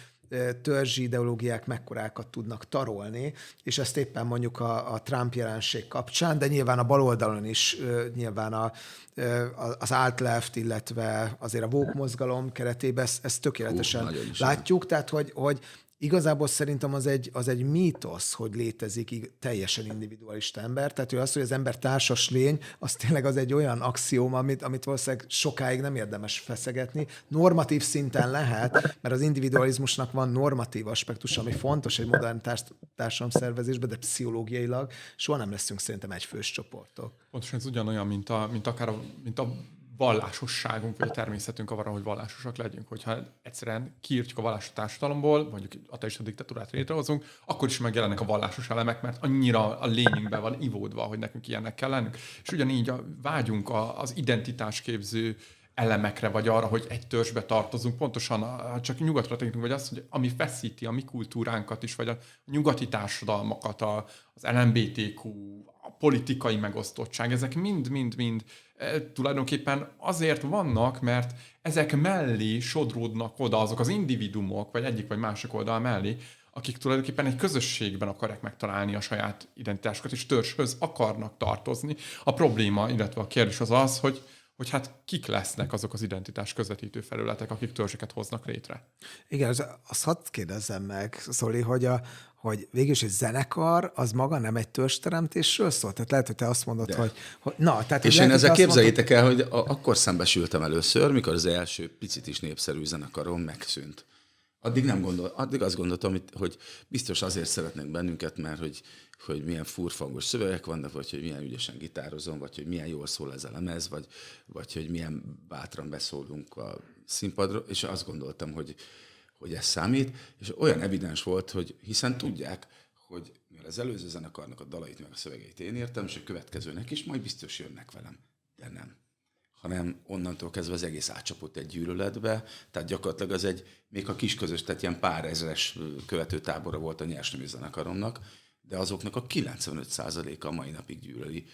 törzsi ideológiák mekkorákat tudnak tarolni, és ezt éppen mondjuk a, a Trump jelenség kapcsán, de nyilván a baloldalon is nyilván a, az alt left, illetve azért a woke mozgalom keretében ezt, ezt tökéletesen Hú, látjuk, tehát hogy, hogy igazából szerintem az egy, az egy mítosz, hogy létezik teljesen individualista ember. Tehát hogy az, hogy az ember társas lény, az tényleg az egy olyan axióma, amit, amit valószínűleg sokáig nem érdemes feszegetni. Normatív szinten lehet, mert az individualizmusnak van normatív aspektus, ami fontos egy modern társ, társadalomszervezésben, de pszichológiailag soha nem leszünk szerintem egyfős csoportok. Pontosan ez ugyanolyan, mint, a, mint akár a, mint a vallásosságunk, vagy a természetünk arra, hogy vallásosak legyünk. Hogyha egyszerűen kiírtjuk a vallásos társadalomból, mondjuk ateista diktatúrát létrehozunk, akkor is megjelennek a vallásos elemek, mert annyira a lényünkben van ivódva, hogy nekünk ilyennek kell lennünk. És ugyanígy a, vágyunk a, az identitásképző elemekre, vagy arra, hogy egy törzsbe tartozunk, pontosan a, csak nyugatra tekintünk, vagy azt, hogy ami feszíti a mi kultúránkat is, vagy a nyugati társadalmakat, a, az LMBTQ, a politikai megosztottság, ezek mind-mind-mind e, tulajdonképpen azért vannak, mert ezek mellé sodródnak oda azok az individumok, vagy egyik vagy másik oldal mellé, akik tulajdonképpen egy közösségben akarják megtalálni a saját identitásukat, és törzshöz akarnak tartozni. A probléma, illetve a kérdés az az, hogy hogy hát kik lesznek azok az identitás közvetítő felületek, akik törzseket hoznak létre. Igen, az, azt hadd kérdezzem meg, Szoli, hogy, a, hogy végülis egy zenekar, az maga nem egy törzsteremtésről szól? Tehát lehet, hogy te azt mondod, hogy, hogy... Na, tehát, És hogy én lehet, ezzel képzeljétek el, hogy a, akkor szembesültem először, mikor az első picit is népszerű zenekarom megszűnt. Addig nem gondol, addig azt gondoltam, hogy, hogy biztos azért szeretnek bennünket, mert hogy, hogy milyen furfangos szövegek vannak, vagy hogy milyen ügyesen gitározom, vagy hogy milyen jól szól ez a lemez, vagy, vagy hogy milyen bátran beszólunk a színpadról, és azt gondoltam, hogy, hogy ez számít, és olyan evidens volt, hogy hiszen tudják, hogy mivel az előző zenekarnak a dalait meg a szövegeit én értem, és a következőnek is majd biztos jönnek velem, de nem. Hanem onnantól kezdve az egész átcsapott egy gyűlöletbe, tehát gyakorlatilag az egy, még a kis közös, tehát ilyen pár ezres követőtábora volt a nyersnemű zenekaromnak, de azoknak a 95%-a a mai napig gyűlöli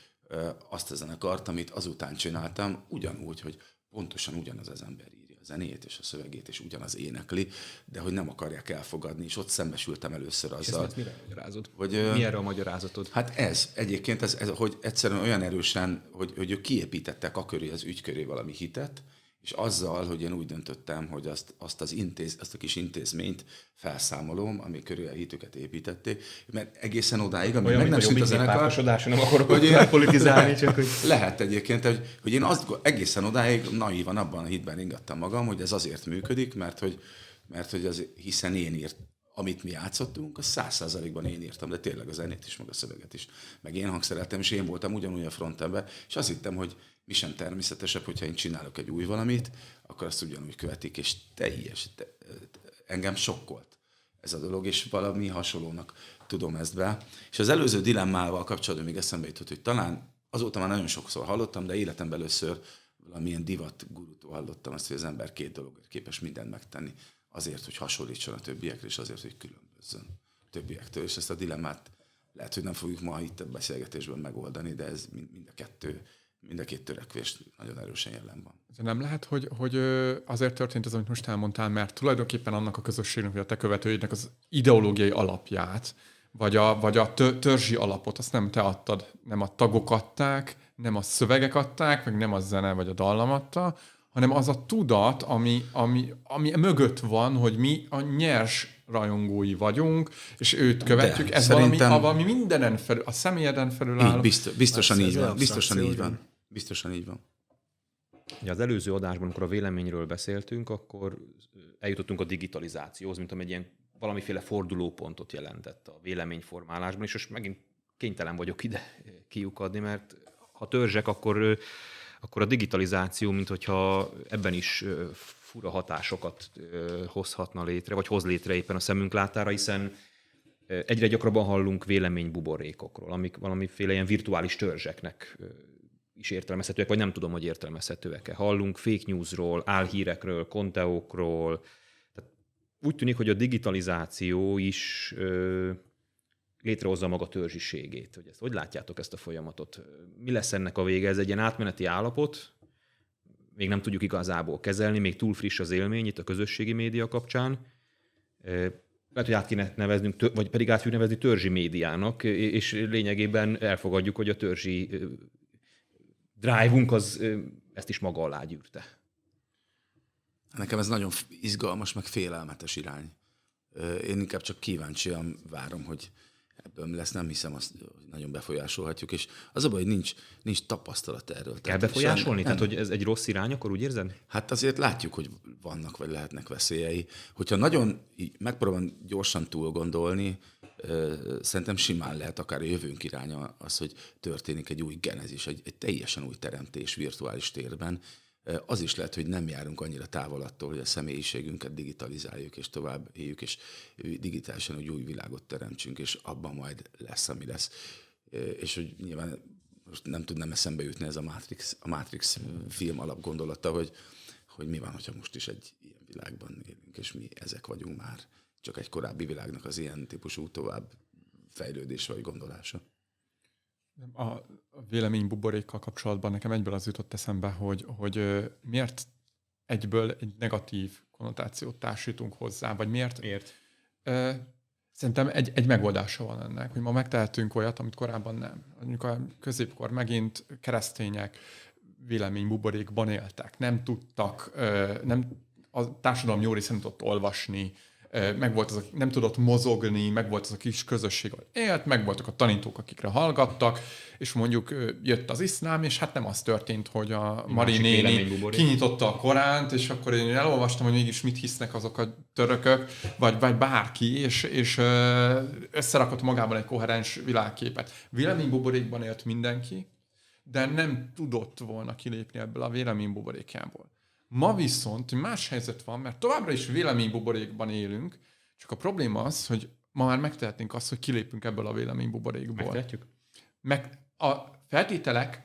azt a zenekart, amit azután csináltam, ugyanúgy, hogy pontosan ugyanaz az ember írja a zenét és a szövegét, és ugyanaz énekli, de hogy nem akarják elfogadni, és ott szembesültem először azzal. Ezt mire magyarázod? Hogy, Mi erre a magyarázatod? Hát ez, egyébként ez, ez hogy egyszerűen olyan erősen, hogy, hogy ők kiépítettek a köré, az ügy köré valami hitet, és azzal, hogy én úgy döntöttem, hogy azt, azt, az intéz, azt a kis intézményt felszámolom, ami körül a hitüket építették, mert egészen odáig, amíg meg nem szűnt a zenekar, nem akarok hogy hogy politizálni, csak hogy... lehet egyébként, hogy, hogy én azt, egészen odáig naívan abban a hitben ingattam magam, hogy ez azért működik, mert hogy, mert hogy az, hiszen én írt, amit mi játszottunk, az száz százalékban én írtam, de tényleg a zenét is, meg a szöveget is. Meg én hangszereltem, és én voltam ugyanúgy a frontemben, és azt hittem, hogy mi sem természetesebb, hogyha én csinálok egy új valamit, akkor azt ugyanúgy követik, és teljes, te, engem sokkolt ez a dolog, és valami hasonlónak tudom ezt be. És az előző dilemmával kapcsolatban még eszembe jutott, hogy talán azóta már nagyon sokszor hallottam, de életemben először valamilyen divat gurutól hallottam azt, hogy az ember két dologért képes mindent megtenni. Azért, hogy hasonlítson a többiekre, és azért, hogy különbözzön a többiektől. És ezt a dilemmát lehet, hogy nem fogjuk ma itt a beszélgetésben megoldani, de ez mind a kettő mind a két törekvés nagyon erősen jelen van. De nem lehet, hogy, hogy azért történt ez, amit most elmondtál, mert tulajdonképpen annak a közösségnek, vagy a te követőidnek az ideológiai alapját, vagy a, vagy a törzsi alapot, azt nem te adtad, nem a tagok adták, nem a szövegek adták, meg nem a zene vagy a dallam adta, hanem az a tudat, ami, ami, ami mögött van, hogy mi a nyers rajongói vagyunk, és őt követjük. De, ez valami, valami mindenen felül, a személyeden felül áll. Biztos, biztosan így van. Biztosan így van. Biztosan így van. Ja, az előző adásban, amikor a véleményről beszéltünk, akkor eljutottunk a digitalizációhoz, mint egy ilyen valamiféle fordulópontot jelentett a véleményformálásban, és most megint kénytelen vagyok ide kiukadni, mert ha törzsek, akkor, akkor a digitalizáció, mint hogyha ebben is fura hatásokat hozhatna létre, vagy hoz létre éppen a szemünk látára, hiszen egyre gyakrabban hallunk véleménybuborékokról, amik valamiféle ilyen virtuális törzseknek is értelmezhetőek, vagy nem tudom, hogy értelmezhetőek-e. Hallunk fake newsról, álhírekről, konteókról. Tehát úgy tűnik, hogy a digitalizáció is létrehozza maga törzsiségét. Hogy ezt, hogy látjátok ezt a folyamatot? Mi lesz ennek a vége? Ez egy ilyen átmeneti állapot, még nem tudjuk igazából kezelni, még túl friss az élmény itt a közösségi média kapcsán. Lehet, hogy át kéne neveznünk, vagy pedig át nevezni törzsi médiának, és lényegében elfogadjuk, hogy a törzsi drive-unk az ezt is maga alá gyűrte. Nekem ez nagyon izgalmas, meg félelmetes irány. Én inkább csak kíváncsian várom, hogy ebből lesz, nem hiszem, azt nagyon befolyásolhatjuk, és az a baj, hogy nincs, nincs tapasztalat erről. Kell befolyásolni? Tehát, hogy ez egy rossz irány, akkor úgy érzed? Hát azért látjuk, hogy vannak vagy lehetnek veszélyei. Hogyha nagyon megpróbálom gyorsan túl gondolni, szerintem simán lehet akár a jövőnk iránya az, hogy történik egy új genezis, egy, egy teljesen új teremtés virtuális térben, az is lehet, hogy nem járunk annyira távol attól, hogy a személyiségünket digitalizáljuk, és tovább éljük, és digitálisan egy új világot teremtsünk, és abban majd lesz, ami lesz. És hogy nyilván most nem tudnám eszembe jutni ez a Matrix, a Matrix film alapgondolata, hogy, hogy mi van, hogyha most is egy ilyen világban élünk, és mi ezek vagyunk már. Csak egy korábbi világnak az ilyen típusú tovább fejlődése vagy gondolása. A véleménybuborékkal kapcsolatban nekem egyből az jutott eszembe, hogy, hogy miért egyből egy negatív konnotációt társítunk hozzá, vagy miért? Miért? Szerintem egy, egy megoldása van ennek, hogy ma megtehetünk olyat, amit korábban nem. Mondjuk a középkor megint keresztények véleménybuborékban éltek, nem tudtak, nem, a társadalom jó része nem tudott olvasni, meg volt az, nem tudott mozogni, meg volt az a kis közösség, ahol élt, meg voltak a tanítók, akikre hallgattak, és mondjuk jött az iszlám, és hát nem az történt, hogy a Mari néni kinyitotta a Koránt, és akkor én elolvastam, hogy mégis mit hisznek azok a törökök, vagy, vagy bárki, és, és összerakott magában egy koherens világképet. Véleménybuborékban élt mindenki, de nem tudott volna kilépni ebből a véleménybuborékjából. Ma viszont más helyzet van, mert továbbra is véleménybuborékban élünk, csak a probléma az, hogy ma már megtehetnénk azt, hogy kilépünk ebből a véleménybuborékból. Megtehetjük? Meg a feltételek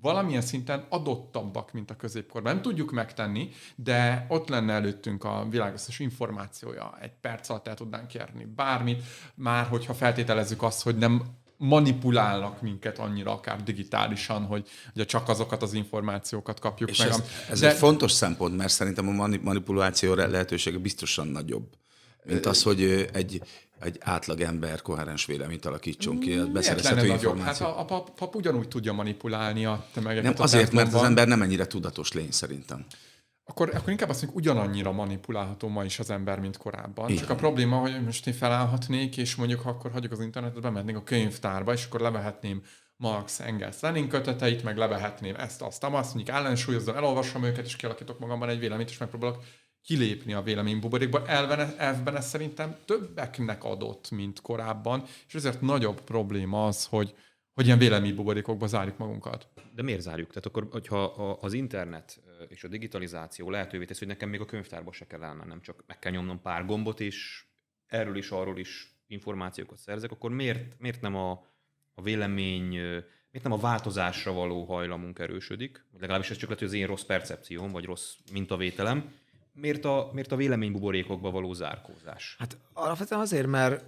valamilyen szinten adottabbak, mint a középkorban. Nem tudjuk megtenni, de ott lenne előttünk a világ összes információja. Egy perc alatt el tudnánk kérni bármit, már hogyha feltételezzük azt, hogy nem manipulálnak minket annyira, akár digitálisan, hogy ugye csak azokat az információkat kapjuk És meg. Ez, ez De... egy fontos szempont, mert szerintem a manipuláció lehetősége biztosan nagyobb, mint az, hogy egy, egy átlag ember koherens véleményt alakítson ki, a beszerezhető információ. Hát a, a pap, pap ugyanúgy tudja manipulálni a tömegeket. Nem, azért, mert az ember nem ennyire tudatos lény szerintem. Akkor, akkor inkább azt mondjuk, ugyanannyira manipulálható ma is az ember, mint korábban. Igen. Csak a probléma, hogy most én felállhatnék, és mondjuk ha akkor hagyjuk az internetet, bemennék a könyvtárba, és akkor levehetném Marx, Engels, Lenin köteteit, meg levehetném ezt, azt, azt, mondjuk ellensúlyozom, elolvasom őket, és kialakítok magamban egy véleményt, és megpróbálok kilépni a véleménybuborékba. Elven, elvben ez szerintem többeknek adott, mint korábban, és ezért nagyobb probléma az, hogy, hogy ilyen véleménybuborékokba zárjuk magunkat. De miért zárjuk? Tehát akkor, hogyha az internet és a digitalizáció lehetővé teszi, hogy nekem még a könyvtárba se kell elmennem, csak meg kell nyomnom pár gombot, és erről is, arról is információkat szerzek, akkor miért, miért nem a, a vélemény, miért nem a változásra való hajlamunk erősödik? Legalábbis ez csak lehet, hogy az én rossz percepcióm, vagy rossz mintavételem. Miért a, miért a véleménybuborékokba való zárkózás? Hát alapvetően azért, mert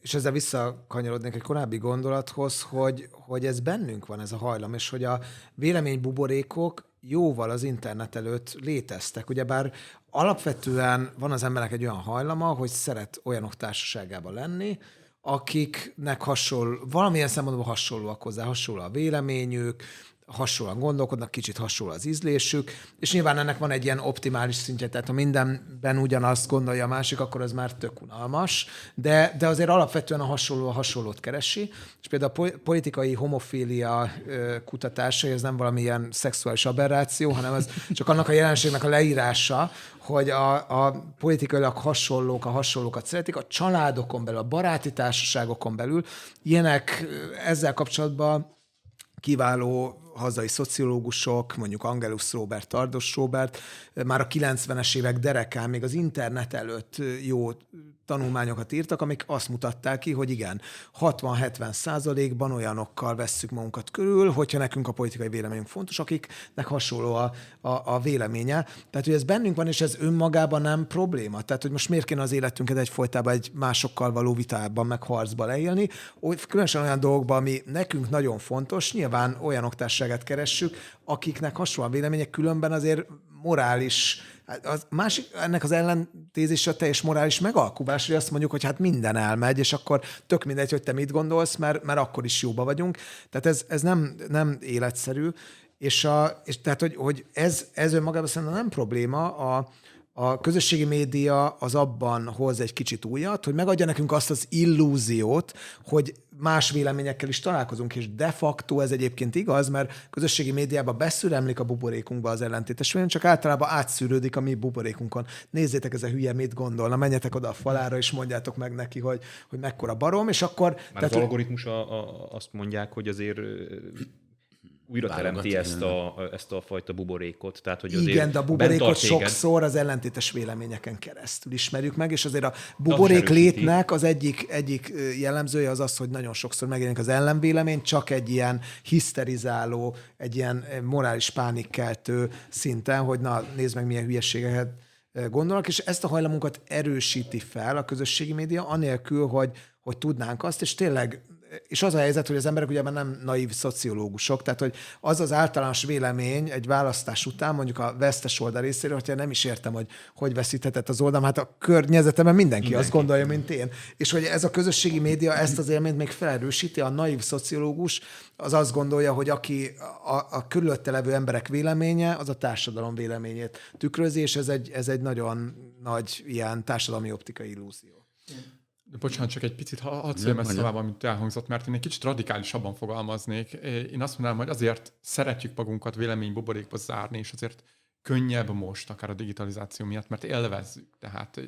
és ezzel visszakanyarodnék egy korábbi gondolathoz, hogy, hogy ez bennünk van ez a hajlam, és hogy a véleménybuborékok jóval az internet előtt léteztek. Ugyebár alapvetően van az emberek egy olyan hajlama, hogy szeret olyanok társaságában lenni, akiknek hasonló, valamilyen szempontból hasonlóak hozzá, hasonló a véleményük, hasonlóan gondolkodnak, kicsit hasonló az ízlésük, és nyilván ennek van egy ilyen optimális szintje, tehát ha mindenben ugyanazt gondolja a másik, akkor az már tök unalmas, de, de azért alapvetően a hasonló a hasonlót keresi, és például a politikai homofília kutatásai, ez nem valamilyen szexuális aberráció, hanem ez csak annak a jelenségnek a leírása, hogy a, a politikailag hasonlók a hasonlókat szeretik, a családokon belül, a baráti társaságokon belül. Ilyenek ezzel kapcsolatban kiváló hazai szociológusok, mondjuk Angelus Robert, Tardos Robert, már a 90-es évek derekán, még az internet előtt jó tanulmányokat írtak, amik azt mutatták ki, hogy igen, 60-70 százalékban olyanokkal vesszük magunkat körül, hogyha nekünk a politikai véleményünk fontos, akiknek hasonló a, a, a véleménye. Tehát, hogy ez bennünk van, és ez önmagában nem probléma. Tehát, hogy most miért kéne az életünket egyfolytában egy másokkal való vitában, meg harcba leélni, különösen olyan dolgokban, ami nekünk nagyon fontos, nyilván olyan oktárságát keressük, akiknek hasonló a vélemények, különben azért morális Hát az másik, ennek az ellentézése a teljes morális megalkuvás, hogy azt mondjuk, hogy hát minden elmegy, és akkor tök mindegy, hogy te mit gondolsz, mert, mert akkor is jóba vagyunk. Tehát ez, ez nem, nem életszerű, és, a, és tehát, hogy, hogy ez, ez önmagában szerintem nem probléma, a, a közösségi média az abban hoz egy kicsit újat, hogy megadja nekünk azt az illúziót, hogy más véleményekkel is találkozunk, és de facto ez egyébként igaz, mert közösségi médiában beszüremlik a buborékunkba az ellentétes vélemény, csak általában átszűrődik a mi buborékunkon. Nézzétek, ez a hülye mit gondolna, menjetek oda a falára, és mondjátok meg neki, hogy, hogy mekkora barom, és akkor... Már tehát, az algoritmus a, a, azt mondják, hogy azért újra teremti ezt a, ezt a fajta buborékot. Tehát, hogy azért Igen, de a buborékot sokszor az ellentétes véleményeken keresztül ismerjük meg, és azért a buborék létnek az egyik, egyik jellemzője az az, hogy nagyon sokszor megjelenik az ellenvélemény, csak egy ilyen hiszterizáló, egy ilyen morális pánikkeltő szinten, hogy na, nézd meg, milyen hülyeségeket gondolnak, és ezt a hajlamunkat erősíti fel a közösségi média, anélkül, hogy, hogy tudnánk azt, és tényleg és az a helyzet, hogy az emberek ugye nem naív szociológusok, tehát hogy az az általános vélemény egy választás után, mondjuk a vesztes oldal részéről, hogyha nem is értem, hogy hogy veszíthetett az oldalam, hát a környezetemben mindenki, mindenki azt gondolja, mint én. És hogy ez a közösségi média ezt az élményt még felerősíti, a naív szociológus az azt gondolja, hogy aki a, a körülötte levő emberek véleménye, az a társadalom véleményét tükrözi, és ez egy, ez egy nagyon nagy ilyen társadalmi optikai illúzió. Bocsánat, csak egy picit hadd szóljam ezt tovább, amit elhangzott, mert én egy kicsit radikálisabban fogalmaznék. Én azt mondanám, hogy azért szeretjük magunkat véleménybuborékba zárni, és azért könnyebb most, akár a digitalizáció miatt, mert élvezzük. Tehát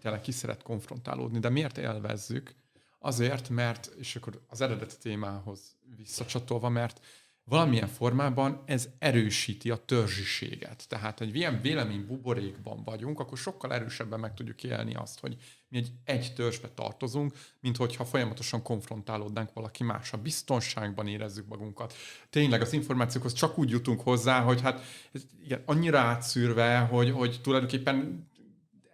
tényleg ki szeret konfrontálódni. De miért élvezzük? Azért, mert, és akkor az eredeti témához visszacsatolva, mert valamilyen formában ez erősíti a törzsiséget. Tehát, hogy ilyen vélemény buborékban vagyunk, akkor sokkal erősebben meg tudjuk élni azt, hogy mi egy, egy törzsbe tartozunk, mint hogyha folyamatosan konfrontálódnánk valaki más. A biztonságban érezzük magunkat. Tényleg az információkhoz csak úgy jutunk hozzá, hogy hát ez, igen, annyira átszűrve, hogy, hogy tulajdonképpen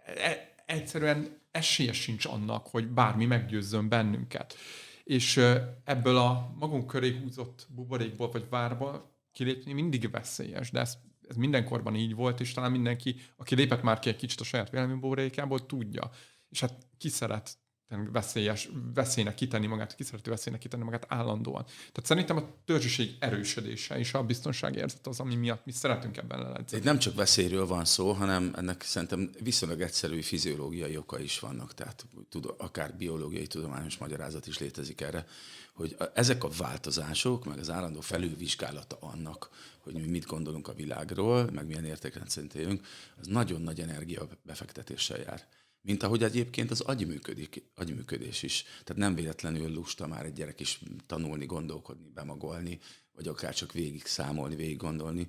e, egyszerűen esélye sincs annak, hogy bármi meggyőzzön bennünket és ebből a magunk köré húzott buborékból vagy várba kilépni mindig veszélyes, de ez, ez mindenkorban így volt, és talán mindenki, aki lépett már ki egy kicsit a saját véleménybuborékából, tudja. És hát ki szeret veszélyes, veszélynek kitenni magát, ki szereti veszélynek kitenni magát állandóan. Tehát szerintem a törzsiség erősödése és a biztonságérzet az, ami miatt mi szeretünk ebben leledzeni. Itt nem csak veszélyről van szó, hanem ennek szerintem viszonylag egyszerű fiziológiai oka is vannak, tehát tud, akár biológiai tudományos magyarázat is létezik erre, hogy a, ezek a változások, meg az állandó felülvizsgálata annak, hogy mi mit gondolunk a világról, meg milyen értékrendszerint élünk, az nagyon nagy energia befektetéssel jár mint ahogy egyébként az agyműködik, agyműködés is. Tehát nem véletlenül lusta már egy gyerek is tanulni, gondolkodni, bemagolni, vagy akár csak végig számolni, végig gondolni.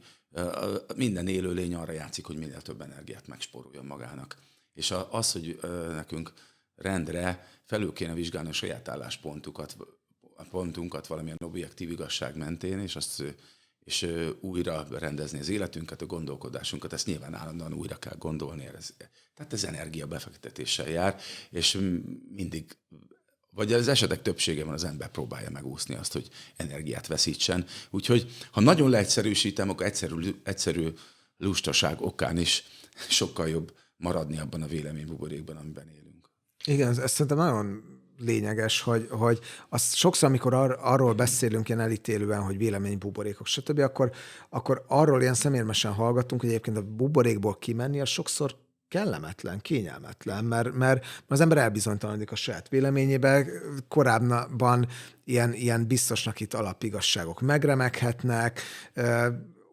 Minden élőlény arra játszik, hogy minél több energiát megspóroljon magának. És az, hogy nekünk rendre felül kéne vizsgálni a saját álláspontunkat, pontunkat valamilyen objektív igazság mentén, és azt és újra rendezni az életünket, a gondolkodásunkat, ezt nyilván állandóan újra kell gondolni. Ez, tehát ez energia befektetéssel jár, és mindig, vagy az esetek többségében az ember próbálja megúszni azt, hogy energiát veszítsen. Úgyhogy, ha nagyon leegyszerűsítem, akkor egyszerű, egyszerű lustaság okán is sokkal jobb maradni abban a véleménybuborékban, amiben élünk. Igen, ez szerintem nagyon lényeges, hogy, hogy azt sokszor, amikor ar, arról beszélünk ilyen elítélően, hogy vélemény buborékok, stb., akkor, akkor arról ilyen szemérmesen hallgatunk, hogy egyébként a buborékból kimenni, az sokszor kellemetlen, kényelmetlen, mert, mert az ember elbizonytalanodik a saját véleményébe, korábban ilyen, ilyen biztosnak itt alapigasságok megremeghetnek,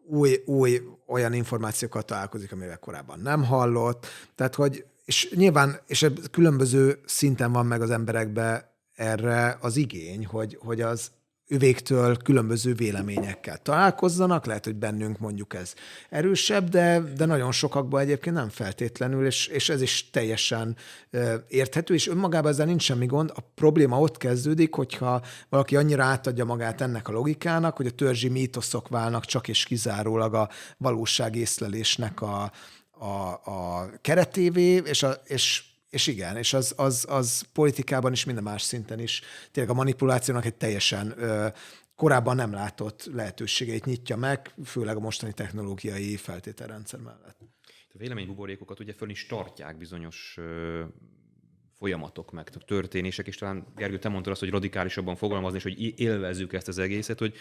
új, új olyan információkat találkozik, amivel korábban nem hallott, tehát hogy és nyilván, és különböző szinten van meg az emberekbe erre az igény, hogy, hogy az övéktől különböző véleményekkel találkozzanak, lehet, hogy bennünk mondjuk ez erősebb, de, de nagyon sokakban egyébként nem feltétlenül, és, és ez is teljesen érthető, és önmagában ezzel nincs semmi gond. A probléma ott kezdődik, hogyha valaki annyira átadja magát ennek a logikának, hogy a törzsi mítoszok válnak csak és kizárólag a valóság észlelésnek a, a, a keretévé, és, a, és, és igen, és az, az, az politikában is, minden más szinten is tényleg a manipulációnak egy teljesen ö, korábban nem látott lehetőségeit nyitja meg, főleg a mostani technológiai feltételrendszer mellett. A véleménybuborékokat ugye föl is tartják bizonyos ö, folyamatok, meg történések, és talán Gergő, te mondtad azt, hogy radikálisabban fogalmazni, és hogy élvezzük ezt az egészet, hogy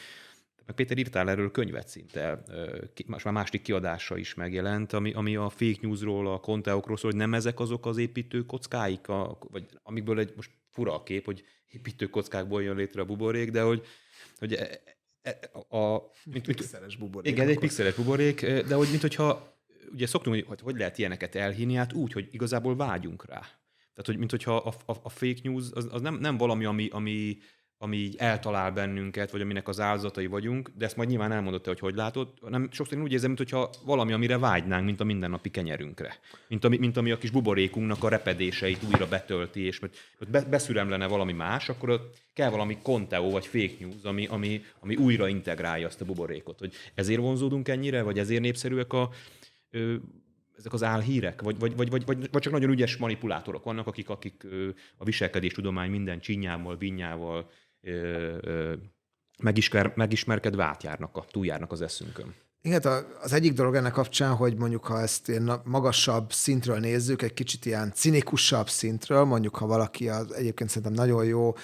meg Péter írtál erről könyvet szinte, most már másik kiadása is megjelent, ami, ami a fake newsról, a konteokról szól, hogy nem ezek azok az építő kockáik, a, vagy amikből egy most fura a kép, hogy építő kockákból jön létre a buborék, de hogy, hogy e, e, a, a mint, pixeles buborék. Igen, egy pixeles buborék, de hogy mint hogyha, ugye szoktunk, hogy hogy lehet ilyeneket elhinni, hát úgy, hogy igazából vágyunk rá. Tehát, hogy mint hogyha a, a, a fake news az, az nem, nem valami, ami, ami ami így eltalál bennünket, vagy aminek az áldozatai vagyunk, de ezt majd nyilván elmondott, hogy hogy látod, hanem sokszor én úgy érzem, mintha valami, amire vágynánk, mint a mindennapi kenyerünkre. Mint ami, mint ami a kis buborékunknak a repedéseit újra betölti, és mert beszüremlene valami más, akkor ott kell valami konteó vagy fake news, ami, ami, ami újra integrálja azt a buborékot. Hogy ezért vonzódunk ennyire, vagy ezért népszerűek a, ö, ezek az álhírek, vagy, vagy, vagy, vagy, vagy, vagy csak nagyon ügyes manipulátorok vannak, akik, akik ö, a viselkedéstudomány minden csinyával, vinyával, megismer, megismerkedve átjárnak, a, túljárnak az eszünkön. Igen, az egyik dolog ennek kapcsán, hogy mondjuk ha ezt ilyen magasabb szintről nézzük, egy kicsit ilyen cinikusabb szintről, mondjuk ha valaki az egyébként szerintem nagyon jó,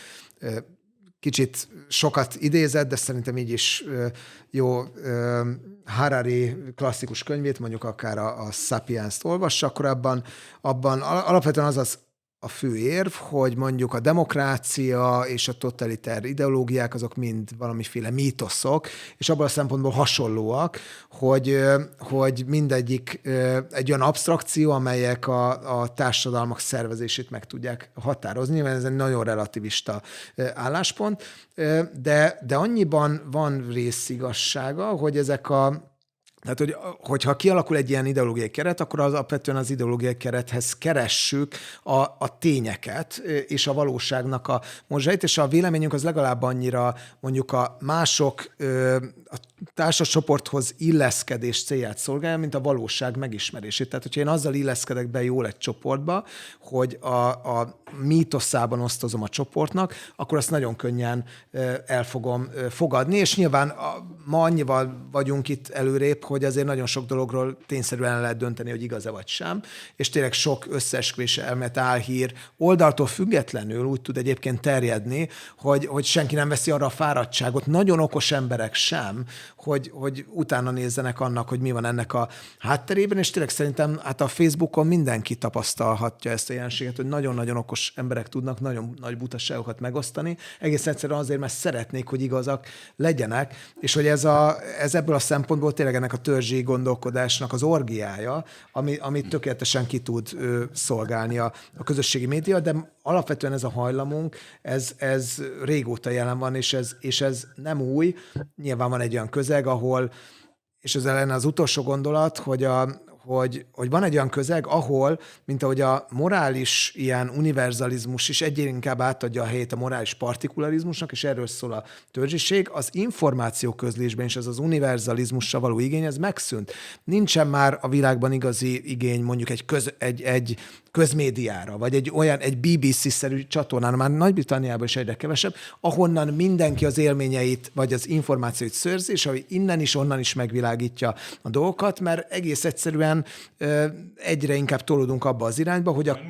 kicsit sokat idézett, de szerintem így is jó Harari klasszikus könyvét, mondjuk akár a, a Sapiens-t olvassa, akkor abban, abban alapvetően az az a fő érv, hogy mondjuk a demokrácia és a totaliter ideológiák azok mind valamiféle mítoszok, és abban a szempontból hasonlóak, hogy, hogy mindegyik egy olyan abstrakció, amelyek a, a társadalmak szervezését meg tudják határozni, mert ez egy nagyon relativista álláspont, de, de annyiban van részigassága, hogy ezek a tehát, hogy, hogyha kialakul egy ilyen ideológiai keret, akkor az alapvetően az ideológiai kerethez keressük a, a tényeket és a valóságnak a morzsait, és a véleményünk az legalább annyira mondjuk a mások a társascsoporthoz illeszkedés célját szolgálja, mint a valóság megismerését. Tehát, hogyha én azzal illeszkedek be jól egy csoportba, hogy a, a mítoszában osztozom a csoportnak, akkor azt nagyon könnyen el fogom fogadni, és nyilván ma annyival vagyunk itt előrébb, hogy azért nagyon sok dologról tényszerűen lehet dönteni, hogy igaz-e vagy sem, és tényleg sok összeesküvés elmet álhír oldaltól függetlenül úgy tud egyébként terjedni, hogy, hogy senki nem veszi arra a fáradtságot, nagyon okos emberek sem, hogy, hogy utána nézzenek annak, hogy mi van ennek a hátterében, és tényleg szerintem hát a Facebookon mindenki tapasztalhatja ezt a jelenséget, hogy nagyon-nagyon okos emberek tudnak nagyon nagy butaságokat megosztani, egész egyszerűen azért, mert szeretnék, hogy igazak legyenek, és hogy ez, a, ez ebből a szempontból tényleg ennek a törzsi gondolkodásnak az orgiája, ami, amit tökéletesen ki tud ö, szolgálni a, a közösségi média, de alapvetően ez a hajlamunk, ez, ez régóta jelen van, és ez, és ez nem új. Nyilván van egy olyan közeg, ahol, és ez lenne az utolsó gondolat, hogy a, hogy, hogy van egy olyan közeg, ahol, mint ahogy a morális ilyen univerzalizmus is egyre inkább átadja a helyét a morális partikularizmusnak, és erről szól a törzsiség, az információ közlésben is ez az univerzalizmusra való igény, ez megszűnt. Nincsen már a világban igazi igény mondjuk egy, köz, egy, egy közmédiára, vagy egy olyan, egy BBC-szerű csatornán, már Nagy-Britanniában is egyre kevesebb, ahonnan mindenki az élményeit, vagy az információit szörzi, és ahogy innen is, onnan is megvilágítja a dolgokat, mert egész egyszerűen egyre inkább tolódunk abba az irányba, hogy a,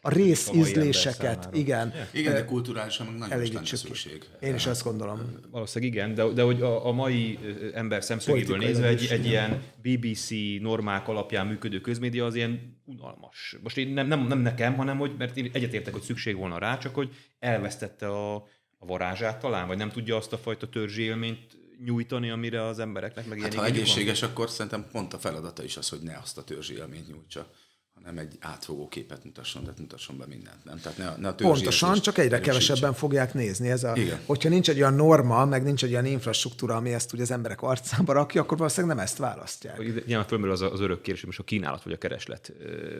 a részízléseket, igen. Igen, de kulturálisan meg nagyon is lenne szükség. Én is azt gondolom. Valószínűleg igen, de, de hogy a, a mai ember szemszögéből nézve egy, egy ilyen BBC normák alapján működő közmédia az ilyen unalmas. Most én nem, nem, nem nekem, hanem hogy, mert én egyetértek, hogy szükség volna rá, csak hogy elvesztette a, a varázsát talán, vagy nem tudja azt a fajta törzsi élményt nyújtani, amire az embereknek meg hát, ha egészséges, van. akkor szerintem pont a feladata is az, hogy ne azt a törzsi élményt nyújtsa hanem egy átfogó képet mutasson, tehát mutasson be mindent. Nem? Tehát ne, ne a Pontosan, csak egyre kevesebben fogják nézni. Ez a, Igen. Hogyha nincs egy olyan norma, meg nincs egy olyan infrastruktúra, ami ezt ugye az emberek arcába rakja, akkor valószínűleg nem ezt választják. Nyilván fölmerül az, az örök kérdés, most a kínálat vagy a kereslet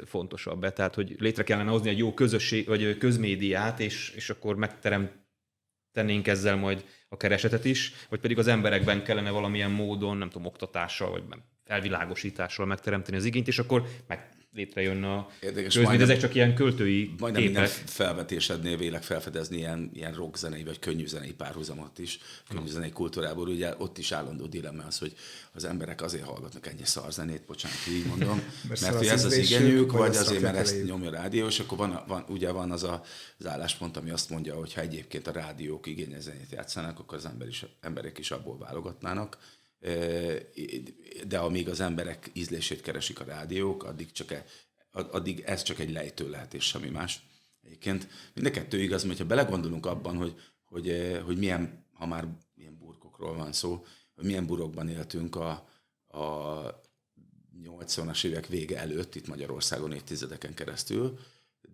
fontosabb. Tehát, hogy létre kellene hozni egy jó közösség, vagy közmédiát, és, és akkor megteremtenénk ezzel majd a keresetet is, vagy pedig az emberekben kellene valamilyen módon, nem tudom, oktatással, vagy felvilágosítással megteremteni az igényt, és akkor meg létrejönne a Érdekes, de majdnem- ezek csak ilyen költői Majdnem minden képek. felvetésednél vélek felfedezni ilyen, ilyen rockzenei vagy könnyűzenei párhuzamot is, könnyűzenei kultúrából. Ugye ott is állandó dilemma az, hogy az emberek azért hallgatnak ennyi szarzenét, bocsánat, így mondom, mert, hogy az ez az igényük, vagy vagy azt azért, mert ezt nyomja a rádió, és akkor van, van, ugye van az a, az álláspont, ami azt mondja, hogy ha egyébként a rádiók igényes zenét játszanak, akkor az ember is, emberek is abból válogatnának. De amíg az emberek ízlését keresik a rádiók, addig, csak e, addig ez csak egy lejtő lehet, és semmi más. Egyébként mind a kettő igaz, mert ha belegondolunk abban, hogy, hogy, hogy milyen, ha már ilyen burkokról van szó, hogy milyen burokban éltünk a, a 80-as évek vége előtt itt Magyarországon évtizedeken keresztül,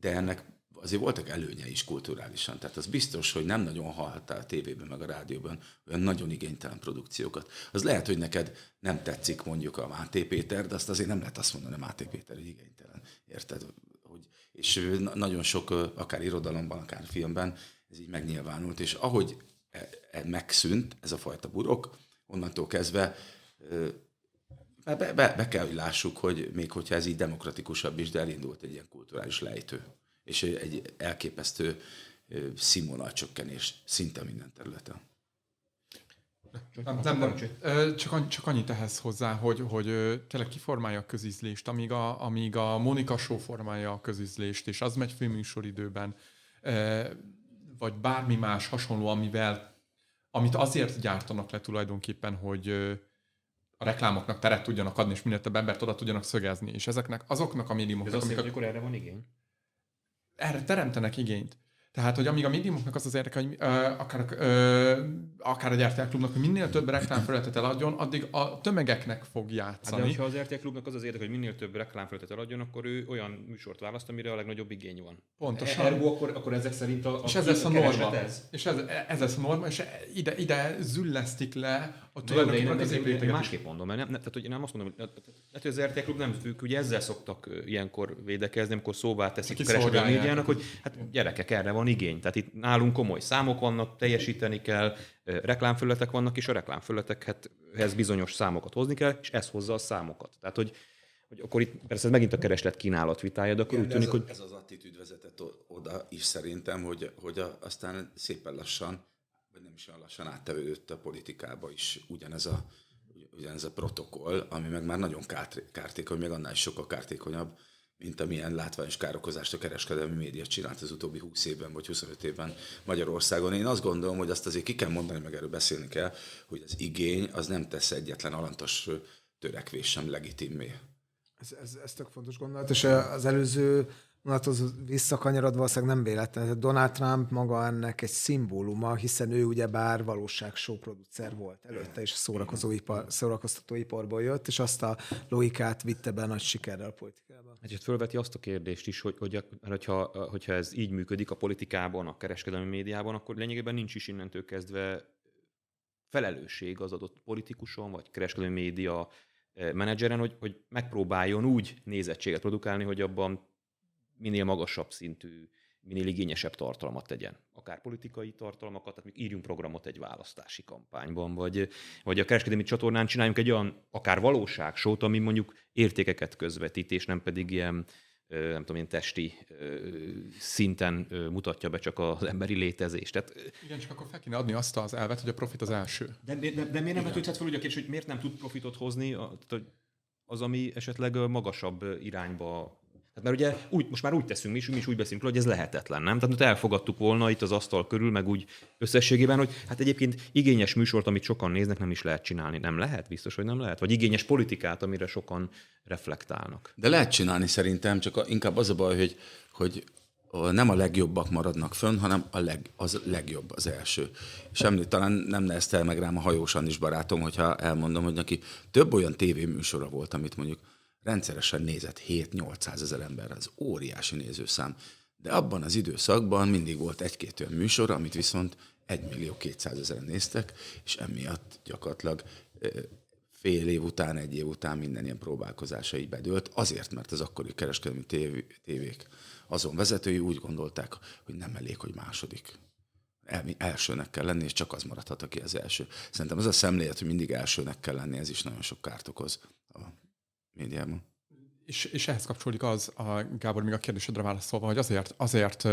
de ennek azért voltak előnye is kulturálisan. Tehát az biztos, hogy nem nagyon hallhattál a tévében meg a rádióban olyan nagyon igénytelen produkciókat. Az lehet, hogy neked nem tetszik mondjuk a Máté Péter, de azt azért nem lehet azt mondani a Máté Péter, hogy igénytelen. Érted? Hogy, és nagyon sok, akár irodalomban, akár filmben ez így megnyilvánult, és ahogy e, e, megszűnt ez a fajta burok, onnantól kezdve be, be, be kell, hogy lássuk, hogy még hogyha ez így demokratikusabb is, de elindult egy ilyen kulturális lejtő. És egy- egy elképesztő ö, színvonalcsökkenés szinte minden területen. Nem, nem, nem. Csak, annyi- csak annyit ehhez hozzá, hogy, hogy tényleg kiformálja a közízlést, amíg a, amíg a Monika Show formálja a közízlést, és az megy főműsoridőben, vagy bármi más hasonló, amivel, amit azért gyártanak le tulajdonképpen, hogy a reklámoknak teret tudjanak adni, és minél több embert oda tudjanak szögezni. És ezeknek azoknak a Ez médiumoknak, azt amik jelenti, a, hogy akkor erre van igény? Erre teremtenek igényt. Tehát, hogy amíg a médiumoknak az az érdeke, hogy ö, akár, ö, akár a gyártásklubnak, hogy minél több reklámfelületet eladjon, addig a tömegeknek fog Hát de játszani. hogyha az RTL klubnak az az érdek, hogy minél több reklámfelületet eladjon, akkor ő olyan műsort választ, amire a legnagyobb igény van. Pontosan. Ergo akkor, akkor ezek szerint a, a és ez lesz a norma. Ez. És ez, ez lesz a norma, és ide, ide züllesztik le a én, tulajdonképpen nem, az én, én épületeket. másképp mondom, mert nem, nem, tehát, hogy én nem azt mondom, hogy lehet, hogy az RTL klub nem függ, ugye ezzel szoktak ilyenkor védekezni, amikor szóvá teszik a kereskedelmi médiának, hogy hát gyerekek, erre van igény. Tehát itt nálunk komoly számok vannak, teljesíteni kell, ö, reklámfölletek vannak, és a reklámfölletekhez bizonyos számokat hozni kell, és ez hozza a számokat. Tehát, hogy, hogy akkor itt persze ez megint a kereslet kínálat vitája, de akkor úgy De tűnik, ez, a, hogy ez az attitűd vezetett oda is szerintem, hogy, hogy a, aztán szépen lassan, vagy nem is olyan lassan áttevődött a politikába is ugyanez a, ugyanez a protokoll, ami meg már nagyon kárt, kártékony, még annál is sokkal kártékonyabb, mint amilyen látványos károkozást a kereskedelmi média csinált az utóbbi 20 évben vagy 25 évben Magyarországon. Én azt gondolom, hogy azt azért ki kell mondani, meg erről beszélni kell, hogy az igény az nem tesz egyetlen alantas törekvés sem legitimé. Ez, ez, ez tök fontos gondolat, és az előző vonathoz visszakanyarodva valószínűleg nem véletlen. Donald Trump maga ennek egy szimbóluma, hiszen ő ugye bár valóságshow producer volt előtte, és szórakozóipar, szórakoztatóiparból jött, és azt a logikát vitte be nagy sikerrel a politikába. Hát itt fölveti azt a kérdést is, hogy, hogy hogyha, hogyha ez így működik a politikában, a kereskedelmi médiában, akkor lényegében nincs is innentől kezdve felelősség az adott politikuson, vagy kereskedelmi média eh, menedzseren, hogy, hogy megpróbáljon úgy nézettséget produkálni, hogy abban minél magasabb szintű, minél igényesebb tartalmat tegyen. Akár politikai tartalmakat, tehát még írjunk programot egy választási kampányban, vagy, vagy a kereskedelmi csatornán csináljunk egy olyan akár valóságsót, ami mondjuk értékeket közvetít, és nem pedig ilyen nem tudom én, testi szinten mutatja be csak az emberi létezést. Tehát, Igen, csak akkor fel kéne adni azt az elvet, hogy a profit az első. de, de, de, de miért nem vetődhet fel ugye a kérdés, hogy miért nem tud profitot hozni az, ami esetleg magasabb irányba tehát mert ugye úgy, most már úgy teszünk mi is, mi is úgy beszélünk hogy ez lehetetlen, nem? Tehát elfogadtuk volna itt az asztal körül, meg úgy összességében, hogy hát egyébként igényes műsort, amit sokan néznek, nem is lehet csinálni. Nem lehet? Biztos, hogy nem lehet? Vagy igényes politikát, amire sokan reflektálnak. De lehet csinálni szerintem, csak inkább az a baj, hogy, hogy nem a legjobbak maradnak fönn, hanem a leg, az legjobb, az első. És említ, talán nem neheztel meg rám a hajósan is barátom, hogyha elmondom, hogy neki több olyan tévéműsora volt, amit mondjuk rendszeresen nézett 7-800 ezer ember, az óriási nézőszám. De abban az időszakban mindig volt egy-két olyan műsor, amit viszont 1 millió 200 ezeren néztek, és emiatt gyakorlatilag fél év után, egy év után minden ilyen próbálkozása így bedőlt, azért, mert az akkori kereskedelmi tév- tévék azon vezetői úgy gondolták, hogy nem elég, hogy második. El, elsőnek kell lenni, és csak az maradhat, aki az első. Szerintem ez a szemlélet, hogy mindig elsőnek kell lenni, ez is nagyon sok kárt okoz a médiában. és, és ehhez kapcsolódik az, a, Gábor, még a kérdésedre válaszolva, hogy azért, azért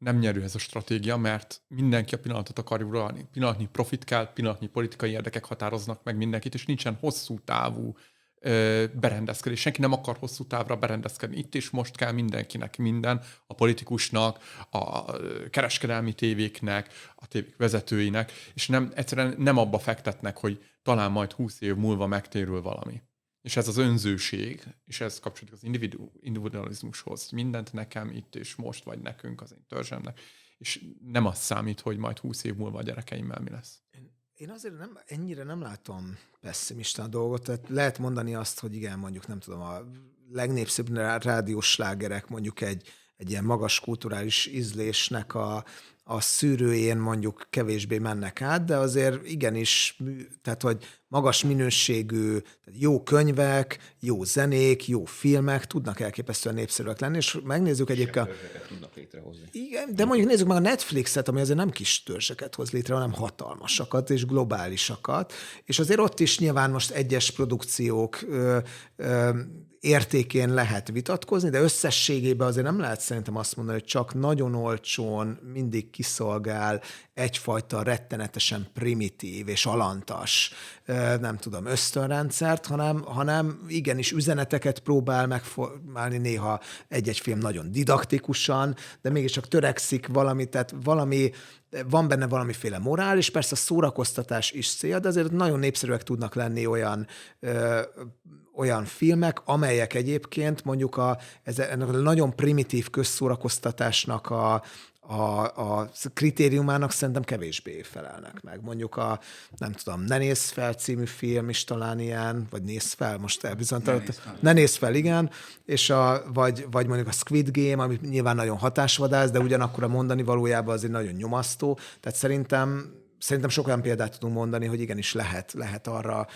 nem nyerő ez a stratégia, mert mindenki a pillanatot akar uralni. Pillanatnyi profit kell, pillanatnyi politikai érdekek határoznak meg mindenkit, és nincsen hosszú távú ö, berendezkedés. Senki nem akar hosszú távra berendezkedni. Itt is most kell mindenkinek minden, a politikusnak, a kereskedelmi tévéknek, a tévék vezetőinek, és nem, egyszerűen nem abba fektetnek, hogy talán majd húsz év múlva megtérül valami. És ez az önzőség, és ez kapcsolódik az individu, individualizmushoz, mindent nekem itt és most, vagy nekünk, az én törzsemnek, és nem az számít, hogy majd húsz év múlva a gyerekeimmel mi lesz. Én azért nem, ennyire nem látom pessimista a dolgot, tehát lehet mondani azt, hogy igen, mondjuk nem tudom, a legnépszerűbb rádiós slágerek mondjuk egy, egy ilyen magas kulturális ízlésnek a, a szűrőjén mondjuk kevésbé mennek át, de azért igenis, tehát hogy magas minőségű, jó könyvek, jó zenék, jó filmek tudnak elképesztően népszerűek lenni, és megnézzük egyébként... tudnak létrehozni. Igen, de mondjuk nézzük meg a Netflixet, ami azért nem kis törzseket hoz létre, hanem hatalmasakat és globálisakat, és azért ott is nyilván most egyes produkciók ö, ö, értékén lehet vitatkozni, de összességében azért nem lehet szerintem azt mondani, hogy csak nagyon olcsón mindig kiszolgál egyfajta rettenetesen primitív és alantas, nem tudom, ösztönrendszert, hanem, hanem igenis üzeneteket próbál megformálni néha egy-egy film nagyon didaktikusan, de mégiscsak törekszik valami, tehát valami, van benne valamiféle morál, és persze a szórakoztatás is cél, de azért nagyon népszerűek tudnak lenni olyan ö, olyan filmek, amelyek egyébként mondjuk a, ez, ennek a nagyon primitív közszórakoztatásnak a, a, a kritériumának szerintem kevésbé felelnek meg. Mondjuk a, nem tudom, Ne nézz fel című film is talán ilyen, vagy nézz fel, most elbizonytalan. Ne, ne nézz fel, igen, és a, vagy, vagy mondjuk a Squid Game, ami nyilván nagyon hatásvadász, de ugyanakkor a mondani valójában azért nagyon nyomasztó. Tehát szerintem, szerintem sok olyan példát tudunk mondani, hogy igenis lehet, lehet arra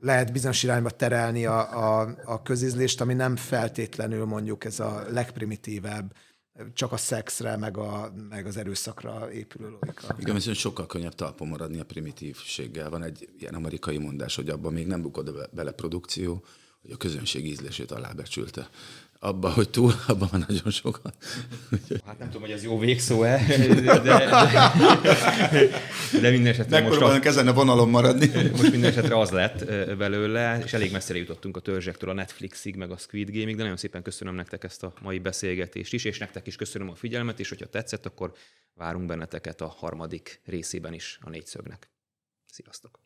lehet bizonyos irányba terelni a, a, a közizlést, ami nem feltétlenül mondjuk ez a legprimitívebb, csak a szexre, meg, a, meg az erőszakra épülő logika. Igen, viszont sokkal könnyebb talpon maradni a primitívséggel. Van egy ilyen amerikai mondás, hogy abban még nem bukod bele produkció, hogy a közönség ízlését alábecsülte abban, hogy túl, abban van nagyon sokan. Hát nem tudom, hogy ez jó végszó-e, de, de, de minden esetre most a, ezen a vonalon maradni. Most minden esetre az lett belőle, és elég messzire jutottunk a törzsektől a Netflixig, meg a Squid Game-ig, de nagyon szépen köszönöm nektek ezt a mai beszélgetést is, és nektek is köszönöm a figyelmet, és hogyha tetszett, akkor várunk benneteket a harmadik részében is a négyszögnek. Sziasztok!